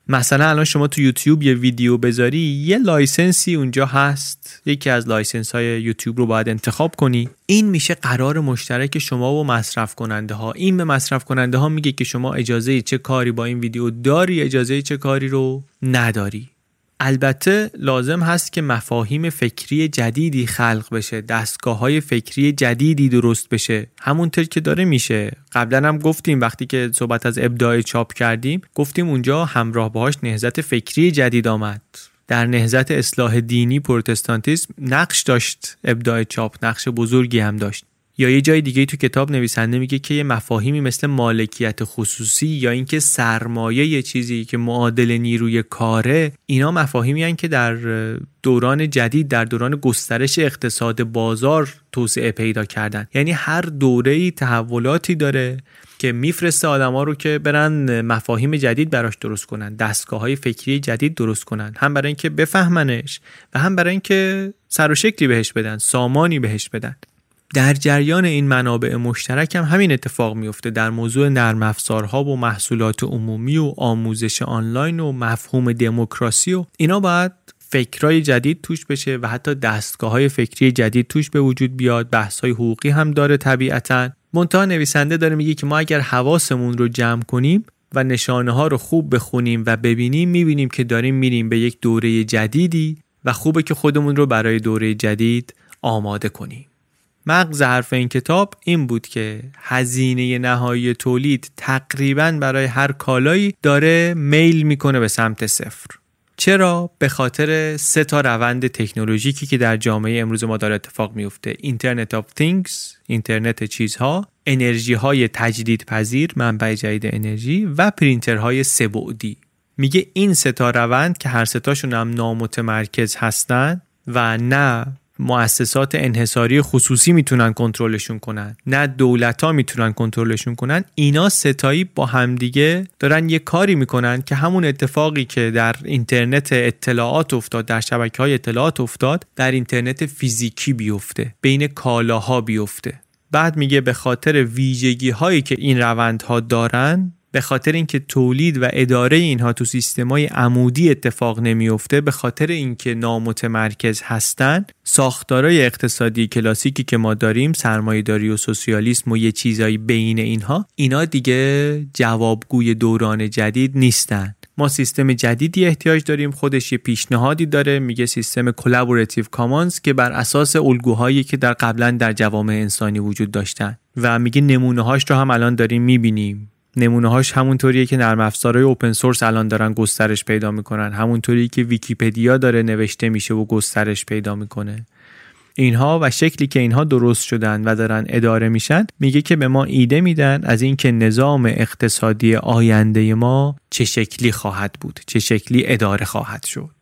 مثلا الان شما تو یوتیوب یه ویدیو بذاری یه license ی اونجا هست. یکی از license های یوتیوب رو باید انتخاب کنی. این میشه قرار مشترک شما و مصرف کننده ها این به مصرف کننده ها میگه که شما اجازه چه کاری با این ویدیو داری اجازه چه کاری رو نداری. البته لازم هست که مفاهیم فکری جدیدی خلق بشه دستگاه های فکری جدیدی درست بشه. همونطور که داره میشه. قبلا هم گفتیم وقتی که صحبت از ابداع چاپ کردیم گفتیم اونجا همراه باهاش نهزت فکری جدید آمد. در نهزت اصلاح دینی پروتستانتیسم نقش داشت ابداع چاپ نقش بزرگی هم داشت. یا یه جای دیگه تو کتاب نویسنده میگه که یه مفاهیمی مثل مالکیت خصوصی یا اینکه سرمایه یه چیزی که معادل نیروی کاره اینا مفاهیمی هن که در دوران جدید در دوران گسترش اقتصاد بازار توسعه پیدا کردن. یعنی هر دوره تحولاتی داره که میفرسته آدما رو که برن مفاهیم جدید براش درست کنن دستگاه های فکری جدید درست کنن. هم برای اینکه بفهمنش و هم برای اینکه سر و شکلی بهش بدن سامانی بهش بدن. در جریان این منابع مشترک هم همین اتفاق میفته در موضوع نرم افزارها و محصولات عمومی و آموزش آنلاین و مفهوم دموکراسی و اینا باید فکرای جدید توش بشه و حتی دستگاه های فکری جدید توش به وجود بیاد. بحث های حقوقی هم داره طبیعتا. منتها نویسنده داره میگه که ما اگر حواسمون رو جمع کنیم و نشانه ها رو خوب بخونیم و ببینیم می‌بینیم که داریم میریم به یک دوره جدیدی و خوبه که خودمون رو برای دوره جدید آماده کنیم. مغز حرف این کتاب این بود که هزینه نهایی تولید تقریبا برای هر کالایی داره میل می‌کنه به سمت صفر. چرا؟ به خاطر سه تا روند تکنولوژیکی که در جامعه امروز ما داره اتفاق میفته Internet of things اینترنت چیزها انرژی های تجدید پذیر منبع جدید انرژی و پرینترهای سه‌بعدی میگه این سه تا روند که هر ستاشون هم نامتمرکز هستن و نه مؤسسات انحصاری خصوصی می‌تونن کنترلشون کنن نه دولت ها می‌تونن کنترلشون کنن. اینا ستایی با همدیگه دارن یه کاری می‌کنن که همون اتفاقی که در اینترنت اطلاعات افتاد در شبکه های اطلاعات افتاد در اینترنت فیزیکی بیفته بین کالاها بیفته. بعد میگه به خاطر ویژگی هایی که این روندها دارن به خاطر اینکه تولید و اداره اینها تو سیستمای عمودی اتفاق نمیفته به خاطر اینکه نامتمرکز هستن ساختارای اقتصادی کلاسیکی که ما داریم سرمایهداری و سوسیالیسم و یه چیزایی بین اینها اینا دیگه جوابگوی دوران جدید نیستن. ما سیستم جدیدی احتیاج داریم خودش یه پیشنهادی داره میگه سیستم collaborative commons که بر اساس الگوهایی که در قبلا در جوامع انسانی وجود داشتن. و میگه نمونه هاش رو هم الان داریم می‌بینیم. نمونه هاش همونطوریه که نرم افزارهای اوپن سورس الان دارن گسترش پیدا می‌کنن. همونطوری که ویکیپدیا داره نوشته میشه و گسترش پیدا می‌کنه. اینها و شکلی که اینها درست شدن و دارن اداره میشن میگه که به ما ایده میدن از اینکه نظام اقتصادی آینده ما چه شکلی خواهد بود چه شکلی اداره خواهد شد.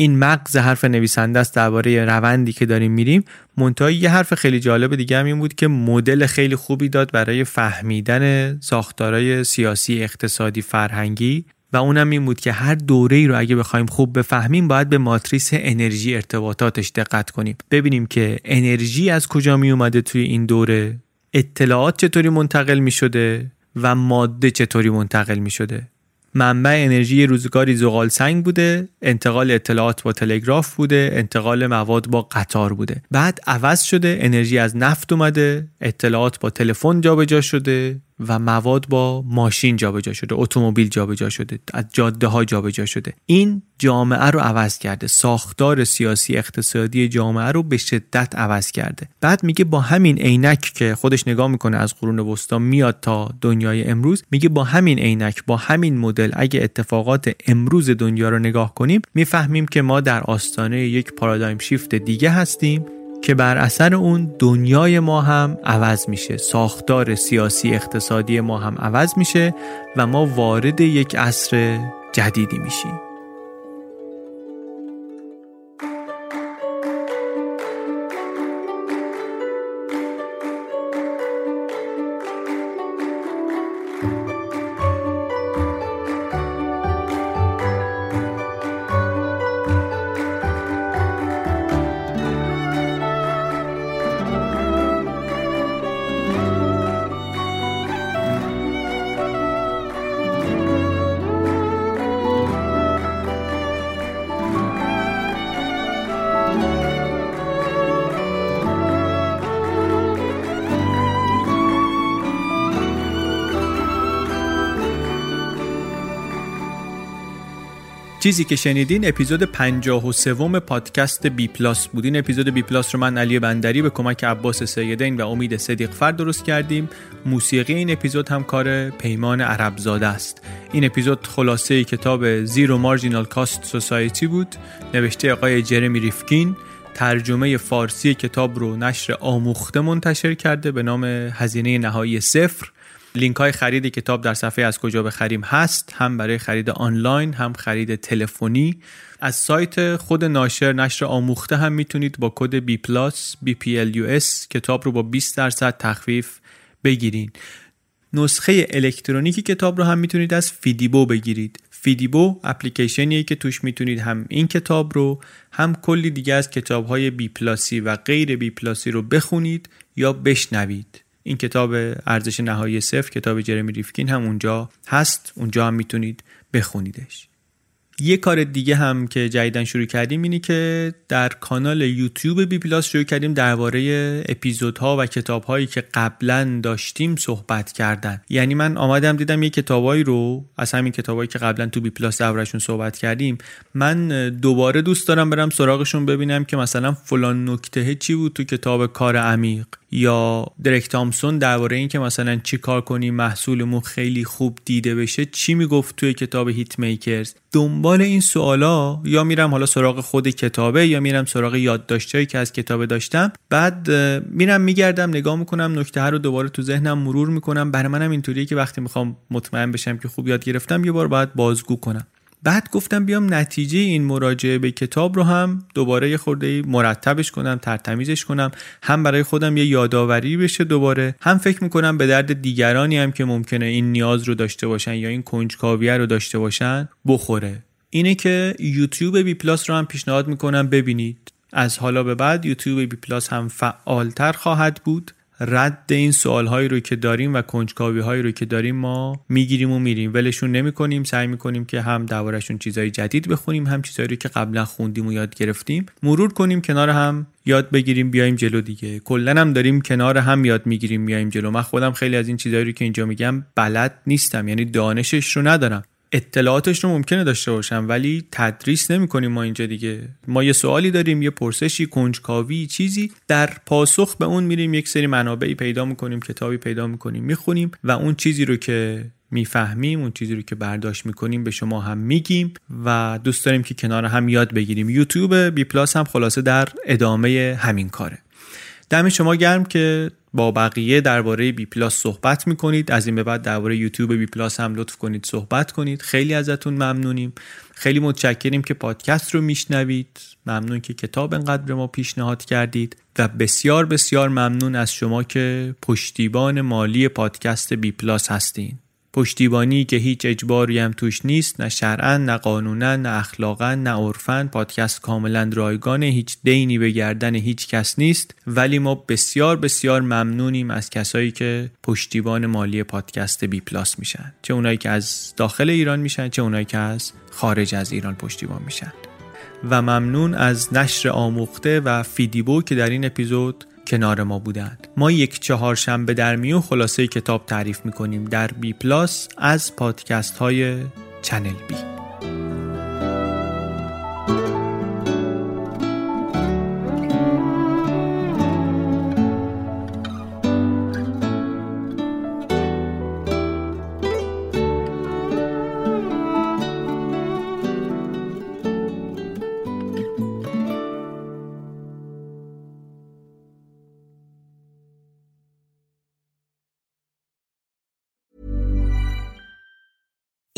این مغز حرف نویسنده است درباره روندی که داریم میریم. منتها یه حرف خیلی جالب دیگه هم این بود که مدل خیلی خوبی داد برای فهمیدن ساختارهای سیاسی اقتصادی فرهنگی و اونم این بود که هر دوره ای رو اگه بخوایم خوب بفهمیم باید به ماتریس انرژی ارتباطاتش دقت کنیم. ببینیم که انرژی از کجا می اومده توی این دوره اطلاعات چطوری منتقل می شده و ماده چطوری منتقل می شده منبع انرژی روزگاری زغال سنگ بوده انتقال اطلاعات با تلگراف بوده انتقال مواد با قطار بوده. بعد عوض شده انرژی از نفت اومده اطلاعات با تلفن جابجا شده. و مواد با ماشین جابجا شده اتومبیل جابجا شده از جاده ها جابجا شده. این جامعه رو عوض کرده ساختار سیاسی اقتصادی جامعه رو به شدت عوض کرده. بعد میگه با همین عینک که خودش نگاه می‌کنه از قرون وسطا میاد تا دنیای امروز میگه با همین عینک با همین مدل اگه اتفاقات امروز دنیا رو نگاه کنیم می‌فهمیم که ما در آستانه یک پارادایم شیفت دیگه هستیم. که بر اثر اون دنیای ما هم عوض میشه. ساختار سیاسی اقتصادی ما هم عوض میشه و ما وارد یک عصر جدیدی میشیم. چیزی که شنیدین اپیزود 53 پادکست بی پلاس بود. این اپیزود بی پلاس رو من علی بندری به کمک عباس سیدین و امید صدیق فرد درست کردیم. موسیقی این اپیزود هم کار پیمان عرب زاده است. این اپیزود خلاصه کتاب Zero Marginal Cost Society بود. نوشته آقای جرمی ریفکین. ترجمه فارسی کتاب رو نشر آموخته منتشر کرده به نام هزینه نهایی صفر. لینک های خرید کتاب در صفحه از کجا بخریم هست هم برای خرید آنلاین هم خرید تلفنی. از سایت خود ناشر نشر آموخته هم می‌تونید با کد بی پلاس BPLUS کتاب رو با 20 درصد تخفیف بگیرین. نسخه الکترونیکی کتاب رو هم می‌تونید از فیدیبو بگیرید. فیدیبو اپلیکیشنیه که توش می‌تونید هم این کتاب رو هم کلی دیگه از کتاب های بی پلاسی و غیر بی پلاسی رو بخونید یا بشنوید. این کتاب ارزش نهایی صفر کتاب جرمی ریفکین هم اونجا هست. اونجا هم می‌تونید بخونیدش. یه کار دیگه هم که جدیدن شروع کردیم اینه که در کانال یوتیوب بی پلاس شروع کردیم درباره اپیزودها و کتابهایی که قبلا داشتیم صحبت کردن. یعنی من آمدم دیدم یه کتابایی رو از همین کتابایی که قبلا تو بی پلاس دربارهشون صحبت کردیم من دوباره دوست دارم برم سراغشون ببینم که مثلا فلان نکته چی بود تو کتاب کار عمیق. یا درک تامسون درباره این که مثلا چی کار کنیم محصولمون خیلی خوب دیده بشه چی می‌گفت توی کتاب Hit Makers دنبال این سوالا یا میرم حالا سراغ خود کتابه یا میرم سراغ یادداشتایی که از کتابه داشتم بعد میرم میگردم نگاه می‌کنم نکته رو دوباره تو ذهنم مرور می‌کنم. برای منم اینطوریه که وقتی می‌خوام مطمئن بشم که خوب یاد گرفتم یه بار باید بازگو کنم. بعد گفتم بیام نتیجه این مراجعه به کتاب رو هم دوباره یه خورده مرتبش کنم ترتمیزش کنم. هم برای خودم یه یادآوری بشه دوباره. هم فکر می‌کنم به درد دیگرانی هم که ممکنه این نیاز رو داشته باشن یا این کنجکاویه رو داشته باشن بخوره. اینه که یوتیوب بی پلاس رو هم پیشنهاد می‌کنم ببینید. از حالا به بعد یوتیوب بی پلاس هم فعالتر خواهد بود. رد این سوال هایی رو که داریم و کنجکاوی هایی رو که داریم ما می‌گیریم و میریم. ولشون نمی کنیم سعی می‌کنیم که هم دربارشون چیزای جدید بخونیم هم چیزایی رو که قبلا خوندیم و یاد گرفتیم مرور کنیم کنار هم یاد بگیریم بیایم جلو دیگه. کلا هم داریم کنار هم یاد می‌گیریم بیایم جلو. من خودم خیلی از این چیزایی رو که اینجا میگم بلد نیستم یعنی دانشش رو ندارم. اطلاعاتش رو ممکنه داشته باشم ولی تدریس نمی‌کنیم ما اینجا دیگه. ما یه سوالی داریم یه پرسشی کنجکاوی چیزی. در پاسخ به اون میریم یک سری منابعی پیدا می‌کنیم کتابی پیدا می‌کنیم می‌خونیم و اون چیزی رو که می‌فهمیم اون چیزی رو که برداشت می‌کنیم به شما هم میگیم و دوست داریم که کنار هم یاد بگیریم. یوتیوب بی پلاس هم خلاصه در ادامه همین کاره. دم شما گرم که با بقیه درباره بی پلاس صحبت می‌کنید. از این به بعد درباره یوتیوب بی پلاس هم لطف کنید صحبت کنید. خیلی ازتون ممنونیم. خیلی متشکریم که پادکست رو میشنوید. ممنون که کتاب انقدر به ما پیشنهاد کردید و بسیار بسیار ممنون از شما که پشتیبان مالی پادکست بی پلاس هستین. پشتیبانی که هیچ اجباری هم توش نیست نه شرعا نه قانونا نه اخلاقا نه عرفا. پادکست کاملا رایگانه هیچ دینی به گردن هیچ کس نیست. ولی ما بسیار بسیار ممنونیم از کسایی که پشتیبان مالی پادکست بی پلاس میشن. چه اونایی که از داخل ایران میشن چه اونایی که از خارج از ایران پشتیبان میشن. و ممنون از نشر آموخته و فیدیبو که در این اپیزود کنار ما بودند. ما یک چهارشنبه در میون خلاصه کتاب تعریف می‌کنیم در بی پلاس از پادکست های چنل بی